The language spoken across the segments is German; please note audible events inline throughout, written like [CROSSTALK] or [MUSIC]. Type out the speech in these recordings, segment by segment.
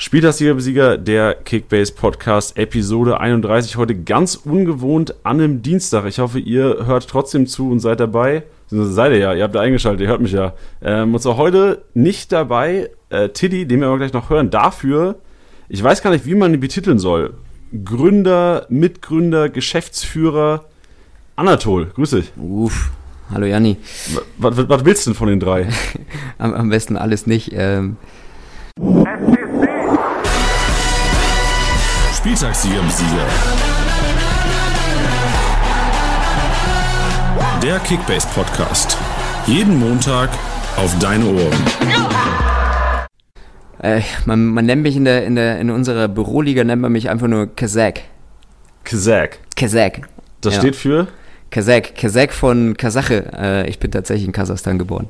Spieltagssieger, Besieger, der Kickbase Podcast, Episode 31. Heute ganz ungewohnt an einem Dienstag. Ich hoffe, ihr hört trotzdem zu und seid dabei. Seid ihr ja, ihr habt da eingeschaltet, ihr hört mich ja. Ähm, und zwar heute nicht dabei äh, Tiddy, den wir aber gleich noch hören. Dafür, ich weiß gar nicht, wie man ihn betiteln soll. Gründer, Mitgründer, Geschäftsführer, Anatol, grüß dich. Uff, hallo Janni. Was willst du denn von den drei? [LAUGHS] am, am besten alles nicht. Ähm. Spieltagssieger im Sieger. Der Kickbase Podcast. Jeden Montag auf deine Ohren. Äh, man, man, nennt mich in der, in der in unserer Büroliga nennt man mich einfach nur Kazak. Kazak. Kazak. Das ja. steht für? Kazak. Kazak von Kasache. Äh, ich bin tatsächlich in Kasachstan geboren.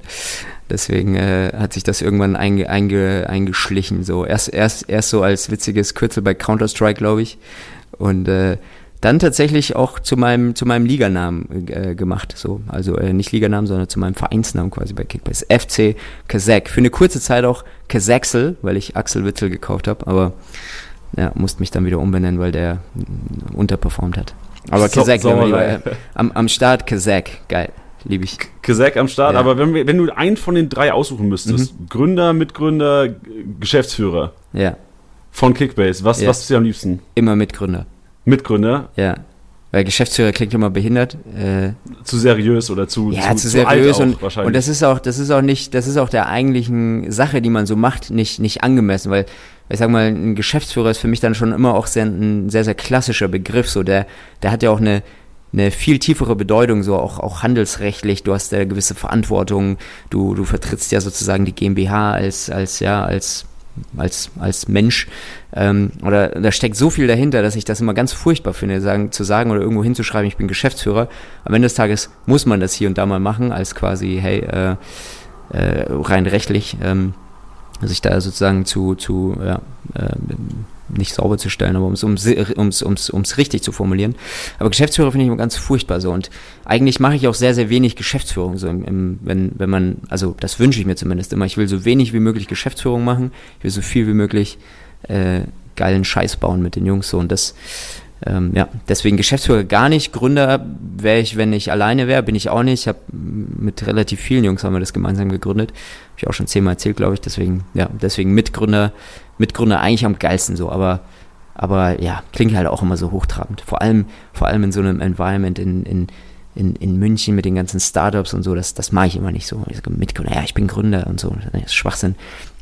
Deswegen äh, hat sich das irgendwann einge, einge, eingeschlichen. So erst, erst, erst so als witziges Kürzel bei Counter-Strike, glaube ich. Und äh, dann tatsächlich auch zu meinem, zu meinem Liganamen äh, gemacht. So. Also äh, nicht Liganamen, sondern zu meinem Vereinsnamen quasi bei Kickbase. FC Kazak. Für eine kurze Zeit auch Kazaksel, weil ich Axel Witzel gekauft habe, aber ja, musste mich dann wieder umbenennen, weil der äh, unterperformt hat. Aber so, Kazak, äh, am, am Start Kazak, geil. Liebe ich. Kesek am Start, ja. aber wenn, wir, wenn du einen von den drei aussuchen müsstest, mhm. Gründer, Mitgründer, Geschäftsführer ja. von Kickbase, was, ja. was ist dir am liebsten? Immer Mitgründer. Mitgründer? Ja. Weil Geschäftsführer klingt immer behindert. Äh, zu seriös oder zu, ja, zu, zu seriös zu und, wahrscheinlich. und das ist auch, das ist auch nicht, das ist auch der eigentlichen Sache, die man so macht, nicht, nicht angemessen, weil ich sag mal, ein Geschäftsführer ist für mich dann schon immer auch sehr, ein sehr, sehr klassischer Begriff, so der, der hat ja auch eine, eine viel tiefere Bedeutung, so auch, auch handelsrechtlich. Du hast eine gewisse Verantwortung. Du, du vertrittst ja sozusagen die GmbH als, als, ja, als, als, als Mensch. Ähm, oder da steckt so viel dahinter, dass ich das immer ganz furchtbar finde, sagen, zu sagen oder irgendwo hinzuschreiben, ich bin Geschäftsführer. Am Ende des Tages muss man das hier und da mal machen, als quasi, hey, äh, äh, rein rechtlich, ähm, sich da sozusagen zu, zu ja, äh, nicht sauber zu stellen, aber um es ums, ums, ums, ums richtig zu formulieren. Aber Geschäftsführer finde ich immer ganz furchtbar so. Und eigentlich mache ich auch sehr, sehr wenig Geschäftsführung. So im, im, wenn, wenn man, also das wünsche ich mir zumindest immer. Ich will so wenig wie möglich Geschäftsführung machen. Ich will so viel wie möglich äh, geilen Scheiß bauen mit den Jungs. So. Und das, ähm, ja, deswegen Geschäftsführer gar nicht. Gründer wäre ich, wenn ich alleine wäre, bin ich auch nicht. Ich habe mit relativ vielen Jungs haben wir das gemeinsam gegründet. Habe ich auch schon zehnmal erzählt, glaube ich. Deswegen, ja, deswegen Mitgründer Mitgründer eigentlich am geilsten so, aber, aber ja, klingt halt auch immer so hochtrabend. Vor allem, vor allem in so einem Environment in, in, in, in München mit den ganzen Startups und so, das, das mache ich immer nicht so. Ich sage Mitgründer, ja, ich bin Gründer und so, das ist Schwachsinn.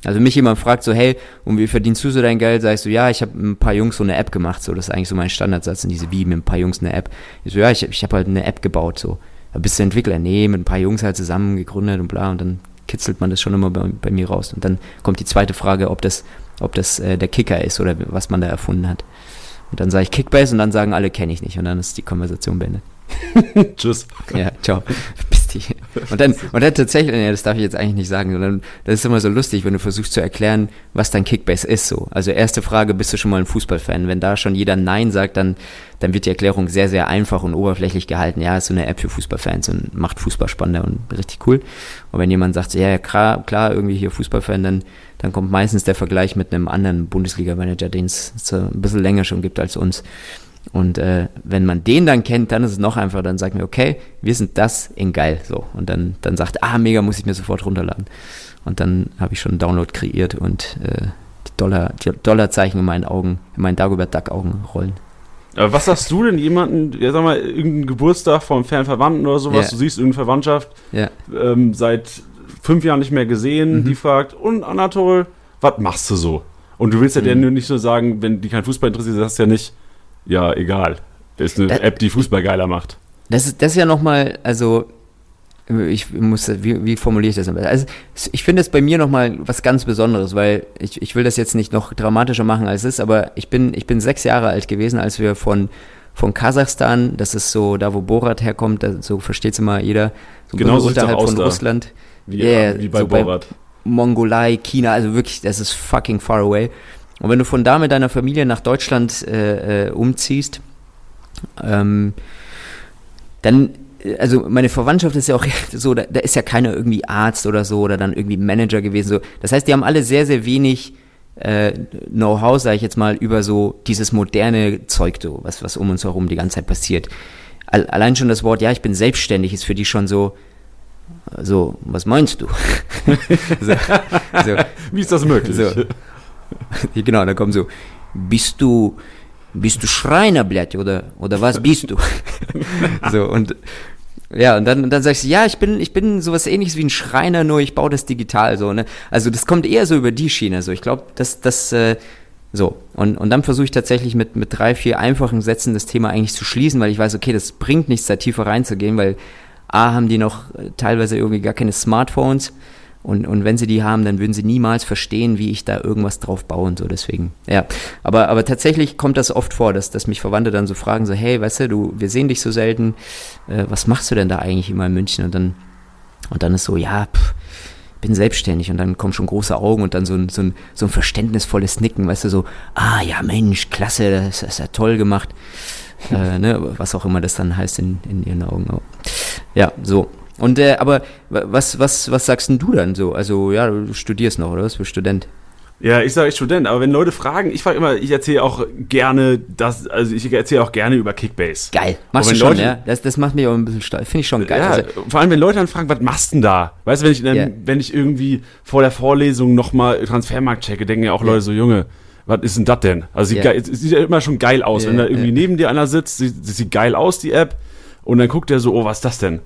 Also mich jemand fragt so, hey, und wie verdienst du so dein Geld? Sagst du, ja, ich habe ein paar Jungs so eine App gemacht, so, das ist eigentlich so mein Standardsatz in diese, wie mit ein paar Jungs eine App. Ich so, ja, ich, ich habe halt eine App gebaut, so. Bist du Entwickler? Nee, mit ein paar Jungs halt zusammen gegründet und bla, und dann kitzelt man das schon immer bei, bei mir raus. Und dann kommt die zweite Frage, ob das ob das äh, der Kicker ist oder was man da erfunden hat. Und dann sage ich Kickbase und dann sagen alle, kenne ich nicht. Und dann ist die Konversation beendet. [LAUGHS] Tschüss. Ja, ciao. [LAUGHS] Bis die. Und dann, und dann tatsächlich, nee, das darf ich jetzt eigentlich nicht sagen, sondern das ist immer so lustig, wenn du versuchst zu erklären, was dein Kickbase ist so. Also erste Frage, bist du schon mal ein Fußballfan? Wenn da schon jeder Nein sagt, dann, dann wird die Erklärung sehr, sehr einfach und oberflächlich gehalten. Ja, ist so eine App für Fußballfans und macht Fußball spannender und richtig cool. Und wenn jemand sagt, ja, ja klar, klar, irgendwie hier Fußballfan, dann, dann kommt meistens der Vergleich mit einem anderen Bundesliga-Manager, den es ein bisschen länger schon gibt als uns. Und äh, wenn man den dann kennt, dann ist es noch einfacher. Dann sagt mir, okay, wir sind das in geil. So. Und dann, dann sagt, ah, mega, muss ich mir sofort runterladen. Und dann habe ich schon einen Download kreiert und äh, die, Dollar, die Dollarzeichen in meinen Augen, in meinen Dagobert Duck Augen rollen. Aber was sagst du denn jemanden, ja sag mal, irgendeinen Geburtstag vom Fernverwandten oder sowas, ja. du siehst irgendeine Verwandtschaft, ja. ähm, seit fünf Jahren nicht mehr gesehen, mhm. die fragt, und Anatol, was machst du so? Und du willst ja mhm. dir nicht nur sagen, wenn die kein Fußball interessiert, sagst du ja nicht, ja, egal. Das ist eine das, App, die Fußball geiler macht. Das ist, das ist ja nochmal, also, ich muss, wie, wie formuliere ich das? Also, ich finde es bei mir nochmal was ganz Besonderes, weil ich, ich will das jetzt nicht noch dramatischer machen, als es ist, aber ich bin, ich bin sechs Jahre alt gewesen, als wir von, von Kasachstan, das ist so da, wo Borat herkommt, da, so versteht es immer jeder, so genau unterhalb von Russland. Wie, yeah, wie bei so Borat. Bei Mongolei, China, also wirklich, das ist fucking far away. Und wenn du von da mit deiner Familie nach Deutschland äh, äh, umziehst, ähm, dann, äh, also meine Verwandtschaft ist ja auch [LAUGHS] so, da, da, ist ja keiner irgendwie Arzt oder so oder dann irgendwie Manager gewesen. So. Das heißt, die haben alle sehr, sehr wenig äh, Know-how, sage ich jetzt mal, über so dieses moderne Zeug, so, was, was um uns herum die ganze Zeit passiert. Allein schon das Wort, ja, ich bin selbstständig, ist für die schon so, so, was meinst du? [LAUGHS] so, [LAUGHS] so. Wie ist das möglich? So. [LAUGHS] Genau, da kommt so, bist du, bist du Schreiner, blöd, oder, oder was bist du? [LAUGHS] so, und, ja, und dann, und dann sagst du, ja, ich bin, ich bin sowas ähnliches wie ein Schreiner, nur ich baue das digital, so, ne? Also, das kommt eher so über die Schiene, so. Ich glaube, dass, das, äh, so, und, und dann versuche ich tatsächlich mit, mit drei, vier einfachen Sätzen das Thema eigentlich zu schließen, weil ich weiß, okay, das bringt nichts, da tiefer reinzugehen, weil A, haben die noch äh, teilweise irgendwie gar keine Smartphones und, und wenn sie die haben, dann würden sie niemals verstehen, wie ich da irgendwas drauf baue und so. Deswegen, ja. Aber, aber tatsächlich kommt das oft vor, dass, dass mich Verwandte dann so fragen, so, hey, weißt du, du, wir sehen dich so selten, äh, was machst du denn da eigentlich immer in München? Und dann, und dann ist so, ja, pff, bin selbstständig und dann kommen schon große Augen und dann so ein, so ein, so ein verständnisvolles Nicken, weißt du, so, ah ja, Mensch, klasse, das, das ist ja toll gemacht. äh, ne, was auch immer das dann heißt in, in ihren Augen. Ja, so. Und äh, aber was, was, was sagst denn du dann so? Also, ja, du studierst noch, oder was? Du bist Student. Ja, ich sage Student, aber wenn Leute fragen, ich frage immer, ich erzähle auch gerne das, also ich erzähle auch gerne über Kickbase. Geil, machst du schon, Leute, ja? Das, das macht mich auch ein bisschen stolz, finde ich schon geil. Ja, also, vor allem, wenn Leute dann fragen, was machst du denn da? Weißt du, wenn ich, yeah. wenn ich irgendwie vor der Vorlesung nochmal Transfermarkt checke, denken ja auch yeah. Leute so, Junge, was ist denn das denn? Also yeah. sieht, sieht ja immer schon geil aus. wenn da irgendwie neben dir einer sitzt, sieht, sieht geil aus, die App, und dann guckt der so, oh, was ist das denn?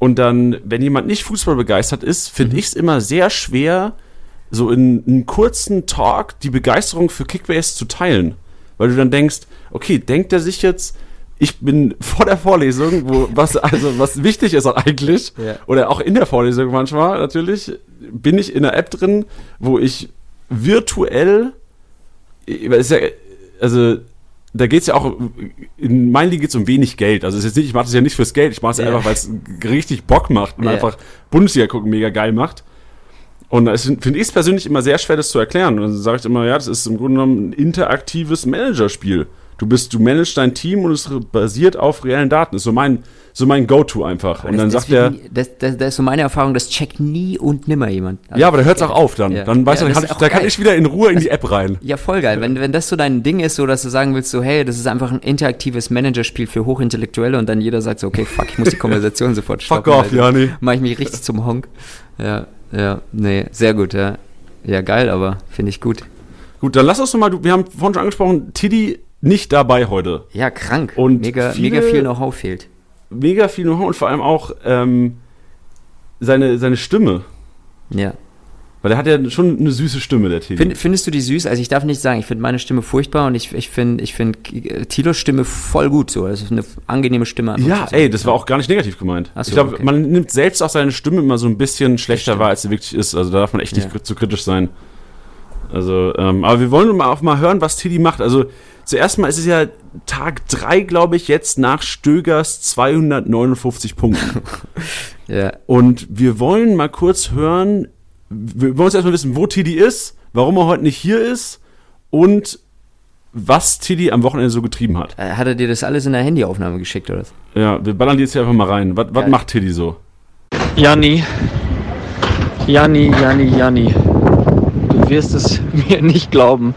Und dann, wenn jemand nicht Fußball begeistert ist, finde mhm. ich es immer sehr schwer, so in einem kurzen Talk die Begeisterung für Kickbase zu teilen. Weil du dann denkst, okay, denkt er sich jetzt, ich bin [LAUGHS] vor der Vorlesung, wo was also was wichtig ist eigentlich, ja. oder auch in der Vorlesung manchmal natürlich, bin ich in einer App drin, wo ich virtuell, ist ja, also da geht es ja auch, in meinen Liga geht es um wenig Geld. Also es ist nicht, ich mache das ja nicht fürs Geld, ich mache es ja. einfach, weil es richtig Bock macht und ja. einfach Bundesliga gucken mega geil macht. Und das finde ich es persönlich immer sehr schwer, das zu erklären. Und dann sage ich immer, ja, das ist im Grunde genommen ein interaktives Managerspiel. Du bist, du managst dein Team und es basiert auf reellen Daten. Das ist so mein, so mein Go-To einfach. Und dann sagt er. Das, das, das, ist so meine Erfahrung, das checkt nie und nimmer jemand. Also ja, aber da hört es auch auf dann. Ja. Dann weißt ja, du, kann ich, da kann ich wieder in Ruhe in die App rein. Ja, voll geil. Wenn, wenn das so dein Ding ist, so dass du sagen willst, so, hey, das ist einfach ein interaktives Managerspiel für Hochintellektuelle und dann jeder sagt so, okay, fuck, ich muss die [LAUGHS] Konversation sofort stoppen. Fuck off, Jani. Mach ich mich richtig zum Honk. Ja, ja, nee, sehr gut, ja. Ja, geil, aber finde ich gut. Gut, dann lass uns doch mal, wir haben vorhin schon angesprochen, Tiddy nicht dabei heute. Ja, krank. Und mega, viele, mega viel Know-how fehlt. Mega viel Know-how und vor allem auch ähm, seine, seine Stimme. Ja. Weil er hat ja schon eine süße Stimme, der Tilo. Find, findest du die süß? Also ich darf nicht sagen, ich finde meine Stimme furchtbar und ich, ich finde ich find Tilos Stimme voll gut so. Das ist eine angenehme Stimme. Ja, ey, das war auch gar nicht negativ gemeint. So, ich glaube, okay. man nimmt selbst auch seine Stimme immer so ein bisschen schlechter wahr, als sie wirklich ist. Also da darf man echt nicht ja. zu kritisch sein. Also, ähm, aber wir wollen auch mal hören, was Tilly macht. Also Zuerst mal ist es ja Tag 3, glaube ich, jetzt nach Stögers 259 Punkten. [LAUGHS] ja. Und wir wollen mal kurz hören, wir wollen uns erstmal wissen, wo Tidi ist, warum er heute nicht hier ist und was Tidi am Wochenende so getrieben hat. Äh, hat er dir das alles in der Handyaufnahme geschickt, oder? Ja, wir ballern die jetzt hier einfach mal rein. Was, was macht Tidi so? Janni. Janni, Janni, Janni. Wirst es [LAUGHS] mir nicht glauben.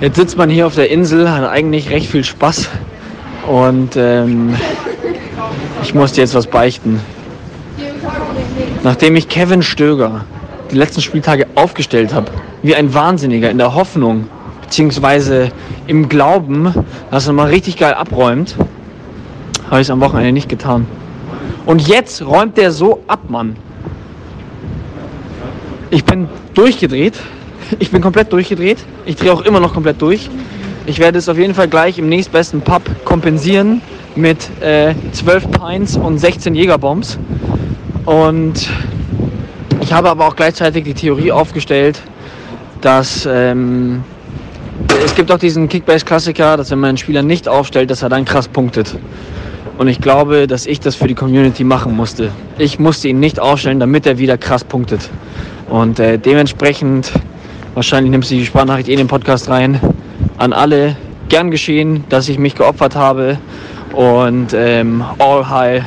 Jetzt sitzt man hier auf der Insel, hat eigentlich recht viel Spaß und ähm, ich musste jetzt was beichten. Nachdem ich Kevin Stöger die letzten Spieltage aufgestellt habe, wie ein Wahnsinniger in der Hoffnung, beziehungsweise im Glauben, dass er mal richtig geil abräumt, habe ich es am Wochenende nicht getan. Und jetzt räumt der so ab, Mann. Ich bin durchgedreht, ich bin komplett durchgedreht. Ich drehe auch immer noch komplett durch. Ich werde es auf jeden Fall gleich im nächstbesten Pub kompensieren mit äh, 12 Pints und 16 Jägerbombs. Und ich habe aber auch gleichzeitig die Theorie aufgestellt, dass ähm, es gibt auch diesen Kickbase-Klassiker, dass wenn man einen Spieler nicht aufstellt, dass er dann krass punktet. Und ich glaube, dass ich das für die Community machen musste. Ich musste ihn nicht aufstellen, damit er wieder krass punktet. Und äh, dementsprechend Wahrscheinlich nimmst du die Sprachnachricht eh in den Podcast rein. An alle gern geschehen, dass ich mich geopfert habe. Und ähm, all high.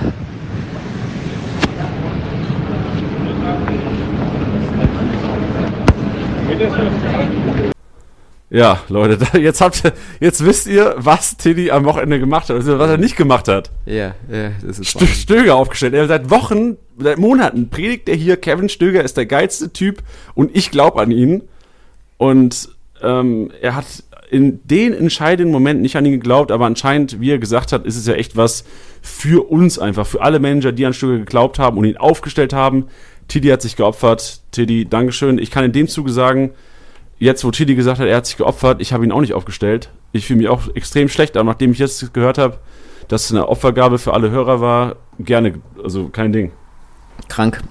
Ja, Leute, jetzt habt ihr, jetzt wisst ihr, was Tilly am Wochenende gemacht hat, also was er nicht gemacht hat. Ja, ja, das ist St Stöger aufgestellt. Er seit Wochen, seit Monaten predigt er hier, Kevin Stöger ist der geilste Typ und ich glaube an ihn. Und ähm, er hat in den entscheidenden Momenten nicht an ihn geglaubt, aber anscheinend, wie er gesagt hat, ist es ja echt was für uns einfach, für alle Manager, die an Stöger geglaubt haben und ihn aufgestellt haben. Tilly hat sich geopfert. Tilly, Dankeschön. Ich kann in dem Zuge sagen, jetzt, wo Tilly gesagt hat, er hat sich geopfert, ich habe ihn auch nicht aufgestellt. Ich fühle mich auch extrem schlecht, aber nachdem ich jetzt gehört habe, dass es eine Opfergabe für alle Hörer war, gerne, also kein Ding. Krank.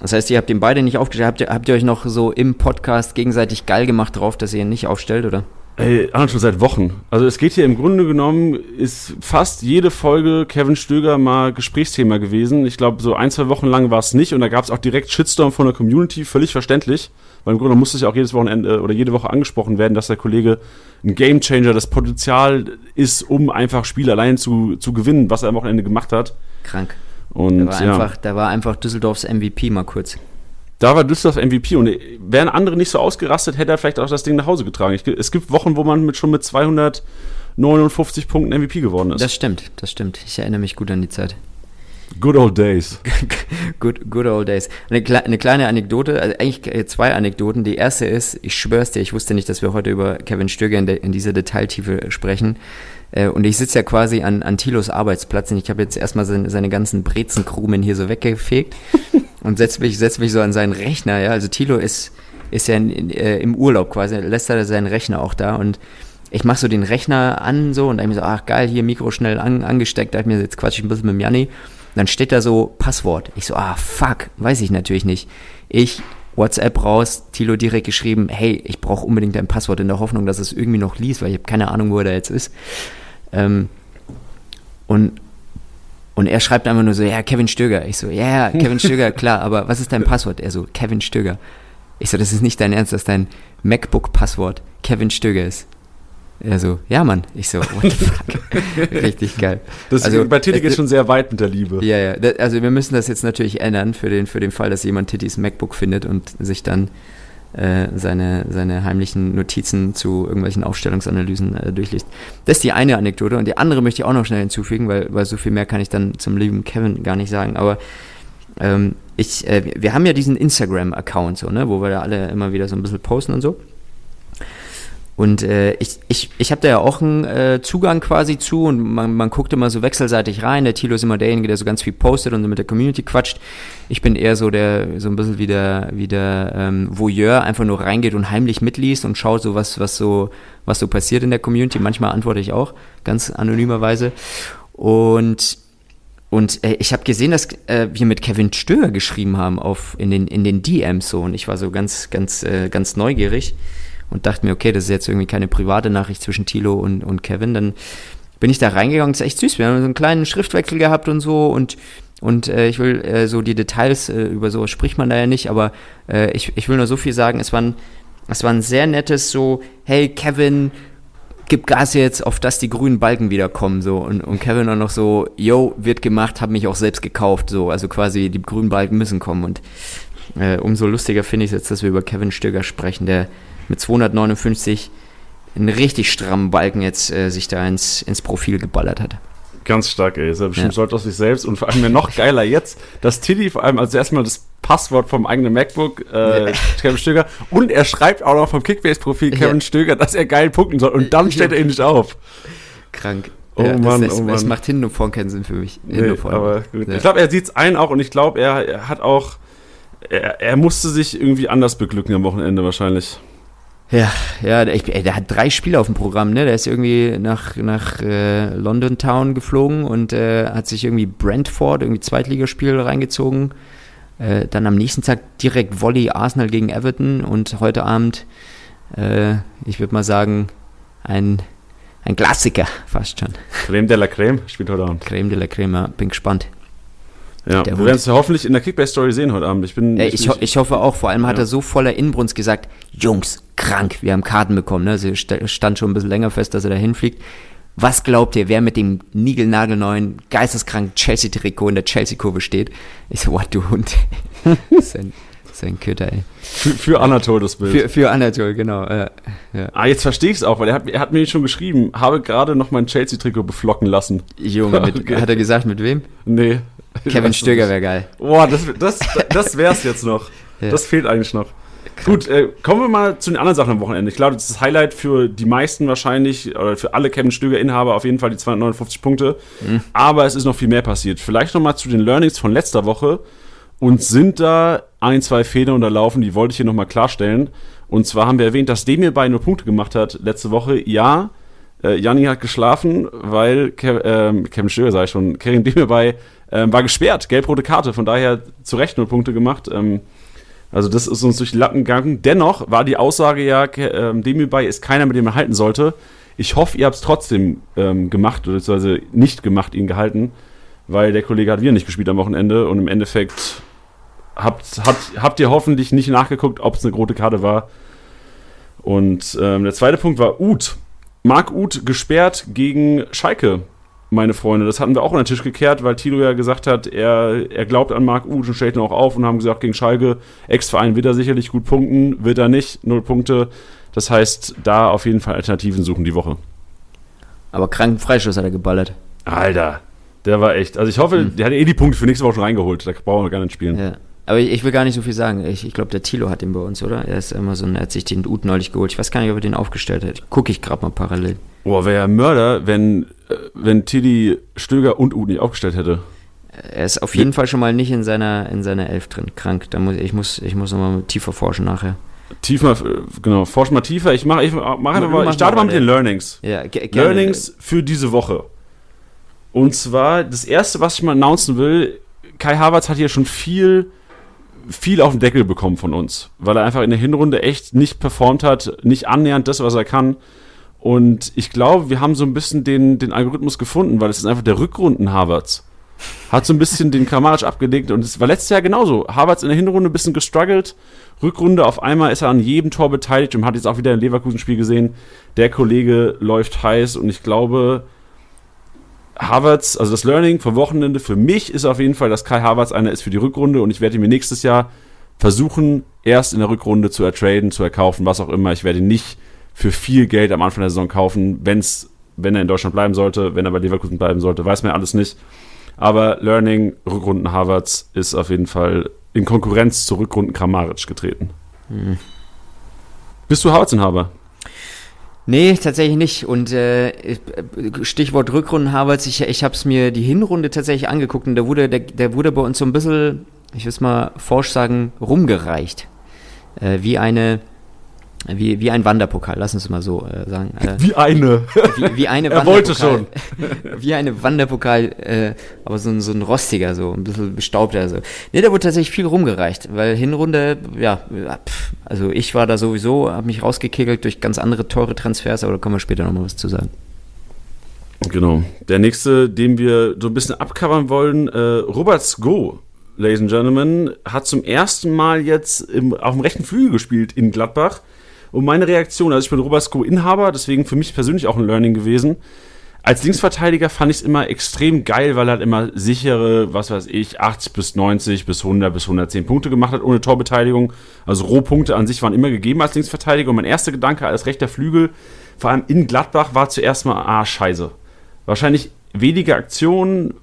Das heißt, ihr habt ihn beide nicht aufgestellt. Habt ihr, habt ihr euch noch so im Podcast gegenseitig geil gemacht drauf, dass ihr ihn nicht aufstellt, oder? Ey, schon seit Wochen. Also es geht hier im Grunde genommen, ist fast jede Folge Kevin Stöger mal Gesprächsthema gewesen. Ich glaube, so ein, zwei Wochen lang war es nicht und da gab es auch direkt Shitstorm von der Community, völlig verständlich. Weil im Grunde musste es ja auch jedes Wochenende oder jede Woche angesprochen werden, dass der Kollege ein Gamechanger, das Potenzial ist, um einfach Spiel allein zu, zu gewinnen, was er am Wochenende gemacht hat. Krank. Und, da, war ja. einfach, da war einfach Düsseldorfs MVP mal kurz. Da war Düsseldorf MVP und wären andere nicht so ausgerastet, hätte er vielleicht auch das Ding nach Hause getragen. Ich, es gibt Wochen, wo man mit, schon mit 259 Punkten MVP geworden ist. Das stimmt, das stimmt. Ich erinnere mich gut an die Zeit. Good old days. [LAUGHS] good, good old days. Eine, eine, kleine Anekdote, also eigentlich äh, zwei Anekdoten. Die erste ist, ich schwör's dir, ich wusste nicht, dass wir heute über Kevin Stöger in, in dieser Detailtiefe sprechen. Äh, und ich sitze ja quasi an, an Tilos Arbeitsplatz und ich habe jetzt erstmal seine, seine ganzen Brezenkrumen hier so weggefegt [LAUGHS] und setze mich, setz mich so an seinen Rechner. Ja, also Tilo ist, ist ja in, in, äh, im Urlaub quasi, lässt er seinen Rechner auch da und ich mache so den Rechner an so und dann mir so, ach geil, hier Mikro schnell an, angesteckt, da ich mir jetzt quatsch ich ein bisschen mit dem Janni. Dann steht da so Passwort. Ich so, ah fuck, weiß ich natürlich nicht. Ich WhatsApp raus, Tilo direkt geschrieben, hey, ich brauche unbedingt dein Passwort in der Hoffnung, dass es irgendwie noch liest, weil ich habe keine Ahnung, wo er da jetzt ist. Ähm, und, und er schreibt einfach nur so, ja, Kevin Stöger. Ich so, ja, yeah, Kevin Stöger, [LAUGHS] klar, aber was ist dein Passwort? Er so, Kevin Stöger. Ich so, das ist nicht dein Ernst, dass dein MacBook-Passwort Kevin Stöger ist. Er so, ja, Mann. Ich so, what the [LAUGHS] fuck? Richtig geil. Das also, bei Titi geht schon sehr weit mit der Liebe. Ja, ja. also wir müssen das jetzt natürlich ändern für den, für den Fall, dass jemand Titis MacBook findet und sich dann äh, seine, seine heimlichen Notizen zu irgendwelchen Aufstellungsanalysen äh, durchliest. Das ist die eine Anekdote und die andere möchte ich auch noch schnell hinzufügen, weil, weil so viel mehr kann ich dann zum lieben Kevin gar nicht sagen. Aber ähm, ich, äh, wir haben ja diesen Instagram-Account, so, ne, wo wir da alle immer wieder so ein bisschen posten und so. Und äh, ich, ich, ich habe da ja auch einen äh, Zugang quasi zu und man, man guckt immer so wechselseitig rein. Der Tilo ist immer derjenige, der so ganz viel postet und mit der Community quatscht. Ich bin eher so der, so ein bisschen wie der, wie der ähm, Voyeur, einfach nur reingeht und heimlich mitliest und schaut so, was, was so, was so passiert in der Community. Manchmal antworte ich auch, ganz anonymerweise. Und und äh, ich habe gesehen, dass äh, wir mit Kevin Stöger geschrieben haben auf in den in den DMs so und ich war so ganz ganz äh, ganz neugierig und dachte mir, okay, das ist jetzt irgendwie keine private Nachricht zwischen Tilo und, und Kevin. Dann bin ich da reingegangen, das ist echt süß. Wir haben so einen kleinen Schriftwechsel gehabt und so und und äh, ich will äh, so die Details, äh, über sowas spricht man da ja nicht, aber äh, ich, ich will nur so viel sagen, es war ein, es war ein sehr nettes so, hey Kevin, gib Gas jetzt, auf dass die grünen Balken wiederkommen, so. Und, und Kevin auch noch so, yo, wird gemacht, hab mich auch selbst gekauft, so. Also quasi, die grünen Balken müssen kommen. Und äh, umso lustiger finde ich es jetzt, dass wir über Kevin Stöger sprechen, der mit 259 einen richtig strammen Balken jetzt äh, sich da ins, ins Profil geballert hat. Ganz stark, ey. Ist er bestimmt ja. stolz auf sich selbst und vor allem noch geiler jetzt, dass Tilly vor allem, also erstmal das Passwort vom eigenen MacBook, äh, ja. Kevin Stöger, und er schreibt auch noch vom Kickbase-Profil Kevin ja. Stöger, dass er geil punkten soll und dann stellt er ihn nicht auf. Krank. Oh ja, Mann, das, das, oh Mann. Das macht hin und vorn keinen Sinn für mich. Nee, aber gut. Ich glaube, er sieht es ein auch und ich glaube, er, er hat auch, er, er musste sich irgendwie anders beglücken am Wochenende wahrscheinlich. Ja, ja, der, der hat drei Spiele auf dem Programm, ne? Der ist irgendwie nach, nach äh, London Town geflogen und äh, hat sich irgendwie Brentford, irgendwie Zweitligaspiel reingezogen. Äh, dann am nächsten Tag direkt Volley Arsenal gegen Everton und heute Abend, äh, ich würde mal sagen, ein, ein Klassiker fast schon. Creme de la Creme spielt heute Abend. Creme de la Creme, ja, bin gespannt. Ja, wir werden es hoffentlich in der Kickbase-Story sehen heute Abend. Ich, bin, ich, ich, ich, hoffe auch. Vor allem hat ja. er so voller Inbrunst gesagt, Jungs, krank, wir haben Karten bekommen. Ne? Also stand schon ein bisschen länger fest, dass er da hinfliegt. Was glaubt ihr, wer mit dem niegelnagelneuen, geisteskranken Chelsea-Trikot in der Chelsea-Kurve steht? Ich so, what, du Hund. [LAUGHS] Sein Köter, ey. Für, für Anatol das Bild. Für, für Anatol, genau. Äh, ja. Ah, jetzt verstehe ich es auch, weil er hat, er hat mir schon geschrieben, habe gerade noch mein Chelsea-Trikot beflocken lassen. Junge, mit, [LAUGHS] okay. hat er gesagt, mit wem? Nee. [LAUGHS] Kevin Stöger wäre geil. Boah, das, das, das wär's jetzt noch. [LAUGHS] Ja. Das fehlt eigentlich noch. Gut, äh, kommen wir mal zu den anderen Sachen am Wochenende. Ich glaube, das ist das Highlight für die meisten wahrscheinlich, oder für alle Kevin Stöger-Inhaber auf jeden Fall die 259 Punkte. Mhm. Aber es ist noch viel mehr passiert. Vielleicht noch mal zu den Learnings von letzter Woche. Und sind da ein, zwei Fehler unterlaufen, die wollte ich hier nochmal klarstellen. Und zwar haben wir erwähnt, dass Demir bei nur Punkte gemacht hat letzte Woche. Ja, äh, Janni hat geschlafen, weil Kev, äh, Kevin Stöger, sag ich schon, Kerim Demir bei äh, war gesperrt, gelb-rote Karte, von daher zu Recht null Punkte gemacht. Ähm, also das ist uns durch die Lappen gegangen. Dennoch war die Aussage ja, ähm, Demir bei ist keiner, mit dem er halten sollte. Ich hoffe, ihr habt es trotzdem ähm, gemacht, beziehungsweise nicht gemacht, ihn gehalten, weil der Kollege hat wieder nicht gespielt am Wochenende und im Endeffekt habt, habt, habt ihr hoffentlich nicht nachgeguckt, ob es eine rote Karte war. Und ähm, der zweite Punkt war Uth. Marc Uth gesperrt gegen Schalke, meine Freunde. Das hatten wir auch an den Tisch gekehrt, weil Tilo ja gesagt hat, er, er glaubt an Marc Uth und stellt ihn auch auf und haben gesagt, gegen Schalke, Ex-Verein wird er sicherlich gut punkten, wird er nicht, null Punkte. Das heißt, da auf jeden Fall Alternativen suchen die Woche. Aber kranken Freischuss hat er geballert. Alter, der war echt. Also ich hoffe, hm. der hat eh die Punkte für nächste Woche schon reingeholt. Da brauchen wir gar nicht spielen. Ja. Aber ich, ich, will gar nicht so viel sagen. Ich, ich glaube, der Tilo hat den bei uns, oder? Er ist immer so ein, er hat sich den Ut neulich geholt. Ich weiß gar nicht, ob er den aufgestellt hat. Gucke ich gerade mal parallel. Boah, wäre ja Mörder, wenn, äh, wenn Tilly Stöger und Ut nicht aufgestellt hätte. Er ist auf jeden Fall schon mal nicht in seiner, in seiner Elf drin. Krank. Da muss, ich muss, ich muss nochmal tiefer forschen nachher. Tiefer, genau, forsch mal tiefer. Ich mache ich mach einfach mal, ich starte mal mit den Learnings. Ja, Learnings für diese Woche. Und zwar, das erste, was ich mal announcen will, Kai Havertz hat hier schon viel viel auf den Deckel bekommen von uns, weil er einfach in der Hinrunde echt nicht performt hat, nicht annähernd das, was er kann. Und ich glaube, wir haben so ein bisschen den, den Algorithmus gefunden, weil es ist einfach der Rückrunden Harvards. Hat so ein bisschen den Kramaric abgelegt und es war letztes Jahr genauso. Harvards in der Hinrunde ein bisschen gestruggelt. Rückrunde auf einmal ist er an jedem Tor beteiligt und hat jetzt auch wieder ein Leverkusen-Spiel gesehen. Der Kollege läuft heiß und ich glaube, Havertz, also das Learning vom Wochenende für mich ist auf jeden Fall, dass Kai Havertz einer ist für die Rückrunde und ich werde ihn mir nächstes Jahr versuchen, erst in der Rückrunde zu ertraden, zu erkaufen, was auch immer. Ich werde ihn nicht für viel Geld am Anfang der Saison kaufen, wenn's, wenn er in Deutschland bleiben sollte, wenn er bei Leverkusen bleiben sollte, weiß man alles nicht. Aber Learning, Rückrunden Havertz ist auf jeden Fall in Konkurrenz zu Rückrunden Kramaric getreten. Hm. Bist du Havertz-Inhaber? Nee, tatsächlich nicht. Und äh, Stichwort Rückrunden Havertz, ich, ich habe es mir die Hinrunde tatsächlich angeguckt und der wurde, der, der wurde bei uns so ein bisschen, ich will es mal forsch sagen, rumgereicht. Äh, wie eine wie, wie ein Wanderpokal, lass uns mal so äh, sagen. Äh, wie eine. Wie, wie eine [LAUGHS] er wollte schon. [LAUGHS] wie eine Wanderpokal, äh, aber so ein, so ein rostiger, so ein bisschen bestaubter. So. Ne, da wurde tatsächlich viel rumgereicht, weil Hinrunde, ja, pff, also ich war da sowieso, habe mich rausgekegelt durch ganz andere teure Transfers, aber da kommen wir später nochmal was zu sagen. Genau. Der nächste, den wir so ein bisschen abcovern wollen, äh, Robert Sko, Ladies and Gentlemen, hat zum ersten Mal jetzt im, auf dem rechten Flügel gespielt in Gladbach. Und meine Reaktion, also ich bin Robasco-Inhaber, deswegen für mich persönlich auch ein Learning gewesen. Als Linksverteidiger fand ich es immer extrem geil, weil er halt immer sichere, was weiß ich, 80 bis 90 bis 100 bis 110 Punkte gemacht hat ohne Torbeteiligung. Also Rohpunkte an sich waren immer gegeben als Linksverteidiger. Und mein erster Gedanke als rechter Flügel, vor allem in Gladbach, war zuerst mal, ah, scheiße. Wahrscheinlich weniger Aktionen.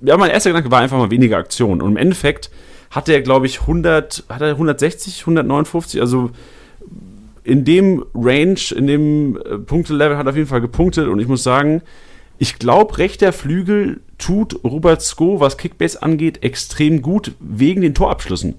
Ja, mein erster Gedanke war einfach mal weniger Aktionen. Und im Endeffekt hat er, glaube ich, 100, hat er 160, 159, also in dem Range, in dem äh, Punktelevel hat er auf jeden Fall gepunktet und ich muss sagen, ich glaube, rechter Flügel tut Robert Sko, was Kickbase angeht, extrem gut wegen den Torabschlüssen.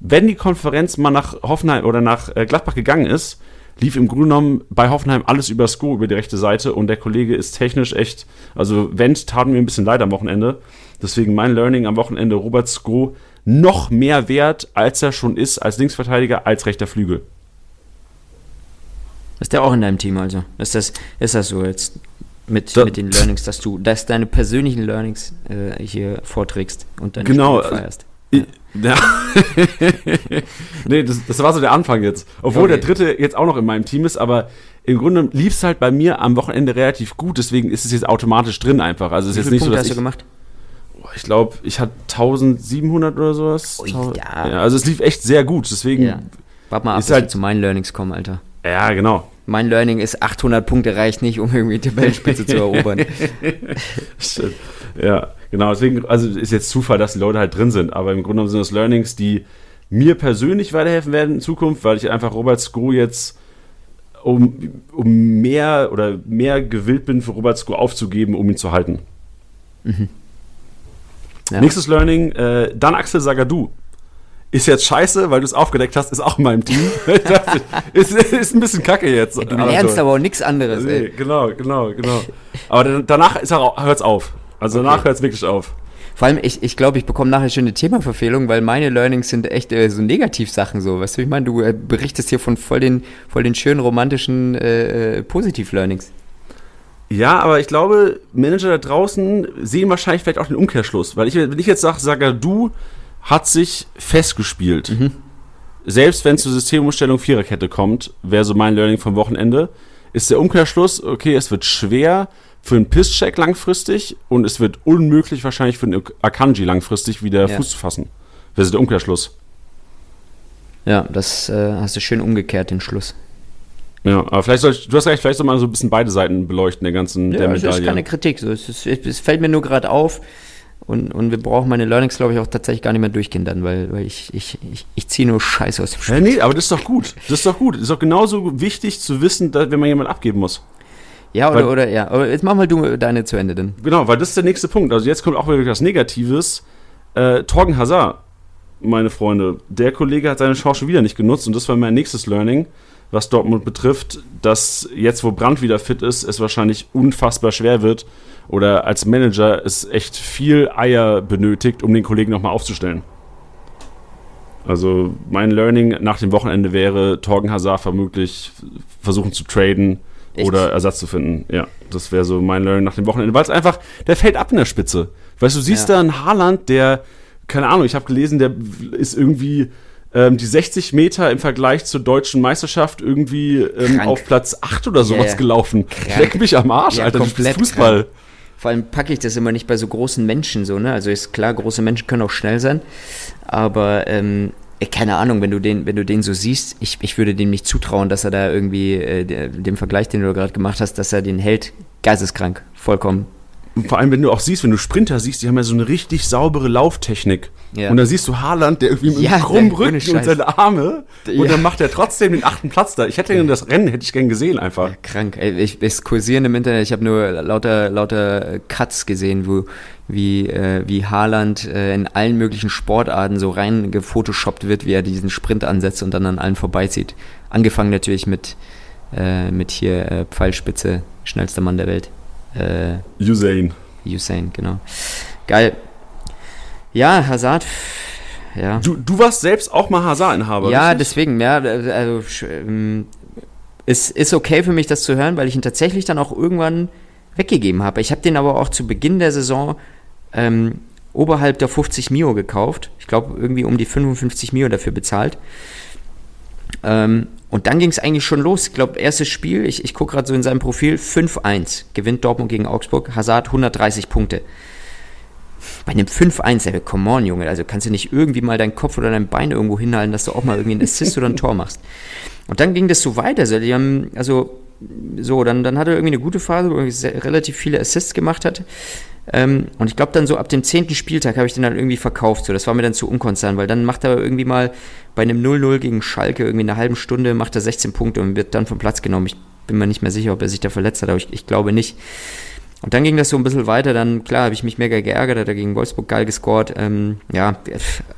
Wenn die Konferenz mal nach Hoffenheim oder nach äh, Gladbach gegangen ist, lief im Grunde genommen bei Hoffenheim alles über Sko, über die rechte Seite und der Kollege ist technisch echt, also Wendt taten mir ein bisschen leid am Wochenende. Deswegen mein Learning am Wochenende, Robert Sko noch mehr wert, als er schon ist als Linksverteidiger, als rechter Flügel. Ist der auch in deinem Team also? Ist das, ist das so jetzt mit, da, mit den Learnings, dass du, dass deine persönlichen Learnings äh, hier vorträgst und dann genau, feierst? Ja. ja. [LAUGHS] nee, das, das, war so der Anfang jetzt. Obwohl okay. der dritte jetzt auch noch in meinem Team ist, aber im Grunde lief es halt bei mir am Wochenende relativ gut, deswegen ist es jetzt automatisch drin einfach. Also ist jetzt nicht Punkte so, dass hast du gemacht? ich glaube, ich hatte 1700 oder sowas. Ui, ja. ja. Also es lief echt sehr gut, deswegen. Ja. Warte mal ab, ist halt, zu meinen Learnings kommen, Alter. Ja, genau. Mein Learning ist, 800 Punkte reicht nicht, um irgendwie die Tabellenspitze zu erobern. [LAUGHS] ja, genau. Deswegen, also ist jetzt Zufall, dass die Leute halt drin sind. Aber im Grunde genommen sind das Learnings, die mir persönlich weiterhelfen werden in Zukunft, weil ich einfach Robert Sko jetzt um, um mehr oder mehr gewillt bin, für Robert Sko aufzugeben, um ihn zu halten. Mhm. Ja. Nächstes Learning, äh, dann Axel Sagadou. Ist jetzt scheiße, weil du es aufgedeckt hast, ist auch in meinem Team. [LAUGHS] ist, ist ein bisschen kacke jetzt. Ja, du lernst aber auch nichts anderes. Nee, genau, genau, genau. Aber danach hört es auf. Also danach okay. hört es wirklich auf. Vor allem, ich, ich glaube, ich bekomme nachher schon eine Themaverfehlung, weil meine Learnings sind echt äh, so Negativsachen so. Weißt du, ich meine, du äh, berichtest hier von voll den, voll den schönen romantischen äh, äh, Positiv-Learnings. Ja, aber ich glaube, Manager da draußen sehen wahrscheinlich vielleicht auch den Umkehrschluss. Weil ich, wenn ich jetzt sage, Saga, du hat sich festgespielt. Mhm. Selbst wenn zur Systemumstellung Viererkette kommt, wäre so mein Learning vom Wochenende, ist der Umkehrschluss, okay, es wird schwer, für einen Pisscheck langfristig und es wird unmöglich wahrscheinlich für einen Akanji langfristig wieder ja. Fuß zu fassen. Das ist der Umkehrschluss. Ja, das äh, hast du schön umgekehrt, den Schluss. Ja, aber vielleicht soll ich, du hast recht, vielleicht soll man so ein bisschen beide Seiten beleuchten, der ganzen ja, der Medaille. Das ist keine Kritik. So, es, ist, es fällt mir nur gerade auf und, und wir brauchen meine Learnings, glaube ich, auch tatsächlich gar nicht mehr durchgehen dann, weil, weil ich, ich, ich, ich ziehe nur Scheiße aus dem Spiel. Ja, nee, aber das ist doch gut. Das ist doch gut. Das ist doch genauso wichtig zu wissen, dass, wenn man jemanden abgeben muss. Ja, oder, weil, oder ja. Aber jetzt mach mal du deine zu Ende dann. Genau, weil das ist der nächste Punkt. Also jetzt kommt auch wieder was Negatives. Äh, Torgen Hazard, meine Freunde, der Kollege hat seine Chance schon wieder nicht genutzt und das war mein nächstes Learning, was Dortmund betrifft, dass jetzt, wo Brandt wieder fit ist, es wahrscheinlich unfassbar schwer wird oder als Manager es echt viel Eier benötigt, um den Kollegen nochmal aufzustellen. Also mein Learning nach dem Wochenende wäre, Torgen Hazard vermutlich versuchen zu traden, Echt? oder Ersatz zu finden. Ja, das wäre so mein Learning nach dem Wochenende, weil es einfach, der fällt ab in der Spitze. Weißt du, du siehst ja. da einen Haaland, der, keine Ahnung, ich habe gelesen, der ist irgendwie ähm, die 60 Meter im Vergleich zur deutschen Meisterschaft irgendwie ähm, auf Platz 8 oder sowas yeah. gelaufen. Krank. Leck mich am Arsch, ja, Alter, komplett Fußball. Krank. Vor allem packe ich das immer nicht bei so großen Menschen so, ne? Also ist klar, große Menschen können auch schnell sein, aber ähm, keine Ahnung, wenn du den, wenn du den so siehst, ich, ich würde dem nicht zutrauen, dass er da irgendwie, äh, dem Vergleich, den du gerade gemacht hast, dass er den hält, geisteskrank, vollkommen. Und vor allem, wenn du auch siehst, wenn du Sprinter siehst, die haben ja so eine richtig saubere Lauftechnik. Ja. Und da siehst du Haaland, der irgendwie mit ja, krummen Rücken und seine Arme. Ja. Und dann macht er trotzdem den achten Platz da. Ich hätte ja. das Rennen, hätte ich gern gesehen einfach. Ja, krank. Ich, ich kursieren im Internet, ich habe nur lauter, lauter Cuts gesehen, wo wie, äh, wie Haaland äh, in allen möglichen Sportarten so rein gefotoshoppt wird, wie er diesen Sprint ansetzt und dann an allen vorbeizieht. Angefangen natürlich mit, äh, mit hier äh, Pfeilspitze, schnellster Mann der Welt. Äh, Usain. Usain, genau. Geil. Ja, Hazard. Ja. Du, du warst selbst auch mal Hazard-Inhaber. Ja, richtig? deswegen, ja, also ähm, ist, ist okay für mich, das zu hören, weil ich ihn tatsächlich dann auch irgendwann weggegeben habe. Ich habe den aber auch zu Beginn der Saison ähm, oberhalb der 50 Mio gekauft. Ich glaube, irgendwie um die 55 Mio dafür bezahlt. Ähm, und dann ging es eigentlich schon los. Ich glaube, erstes Spiel, ich, ich gucke gerade so in seinem Profil, 5-1 gewinnt Dortmund gegen Augsburg. Hazard 130 Punkte. Bei einem 5-1, ey, come on, Junge. Also kannst du nicht irgendwie mal deinen Kopf oder dein Bein irgendwo hinhalten, dass du auch mal irgendwie einen Assist oder ein Tor machst. Und dann ging das so weiter. Also, die haben, also so, dann, dann hat er irgendwie eine gute Phase, wo er relativ viele Assists gemacht hat. Ähm, und ich glaube, dann so ab dem zehnten Spieltag habe ich den dann irgendwie verkauft. So, das war mir dann zu unkonstant, weil dann macht er irgendwie mal bei einem 0-0 gegen Schalke irgendwie in einer halben Stunde macht er 16 Punkte und wird dann vom Platz genommen. Ich bin mir nicht mehr sicher, ob er sich da verletzt hat, aber ich, ich glaube nicht. Und dann ging das so ein bisschen weiter. Dann, klar, habe ich mich mega geärgert, hat er gegen Wolfsburg geil gescored. Ähm, ja,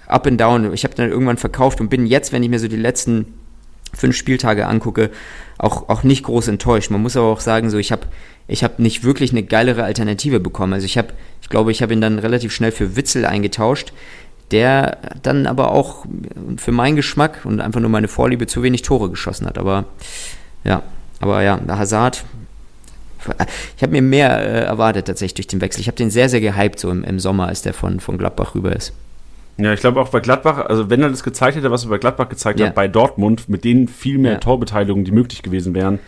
up and down. Ich habe dann irgendwann verkauft und bin jetzt, wenn ich mir so die letzten fünf Spieltage angucke, auch, auch nicht groß enttäuscht. Man muss aber auch sagen, so ich habe ich hab nicht wirklich eine geilere Alternative bekommen. Also ich habe, ich glaube, ich habe ihn dann relativ schnell für Witzel eingetauscht, der dann aber auch für meinen Geschmack und einfach nur meine Vorliebe zu wenig Tore geschossen hat. Aber ja, aber ja, Hazard, ich habe mir mehr äh, erwartet tatsächlich durch den Wechsel. Ich habe den sehr, sehr gehypt so im, im Sommer, als der von, von Gladbach rüber ist. Ja, ich glaube auch bei Gladbach, also wenn er das gezeigt hätte, was er bei Gladbach gezeigt ja. hat, bei Dortmund, mit denen viel mehr ja. Torbeteiligungen, die möglich gewesen wären,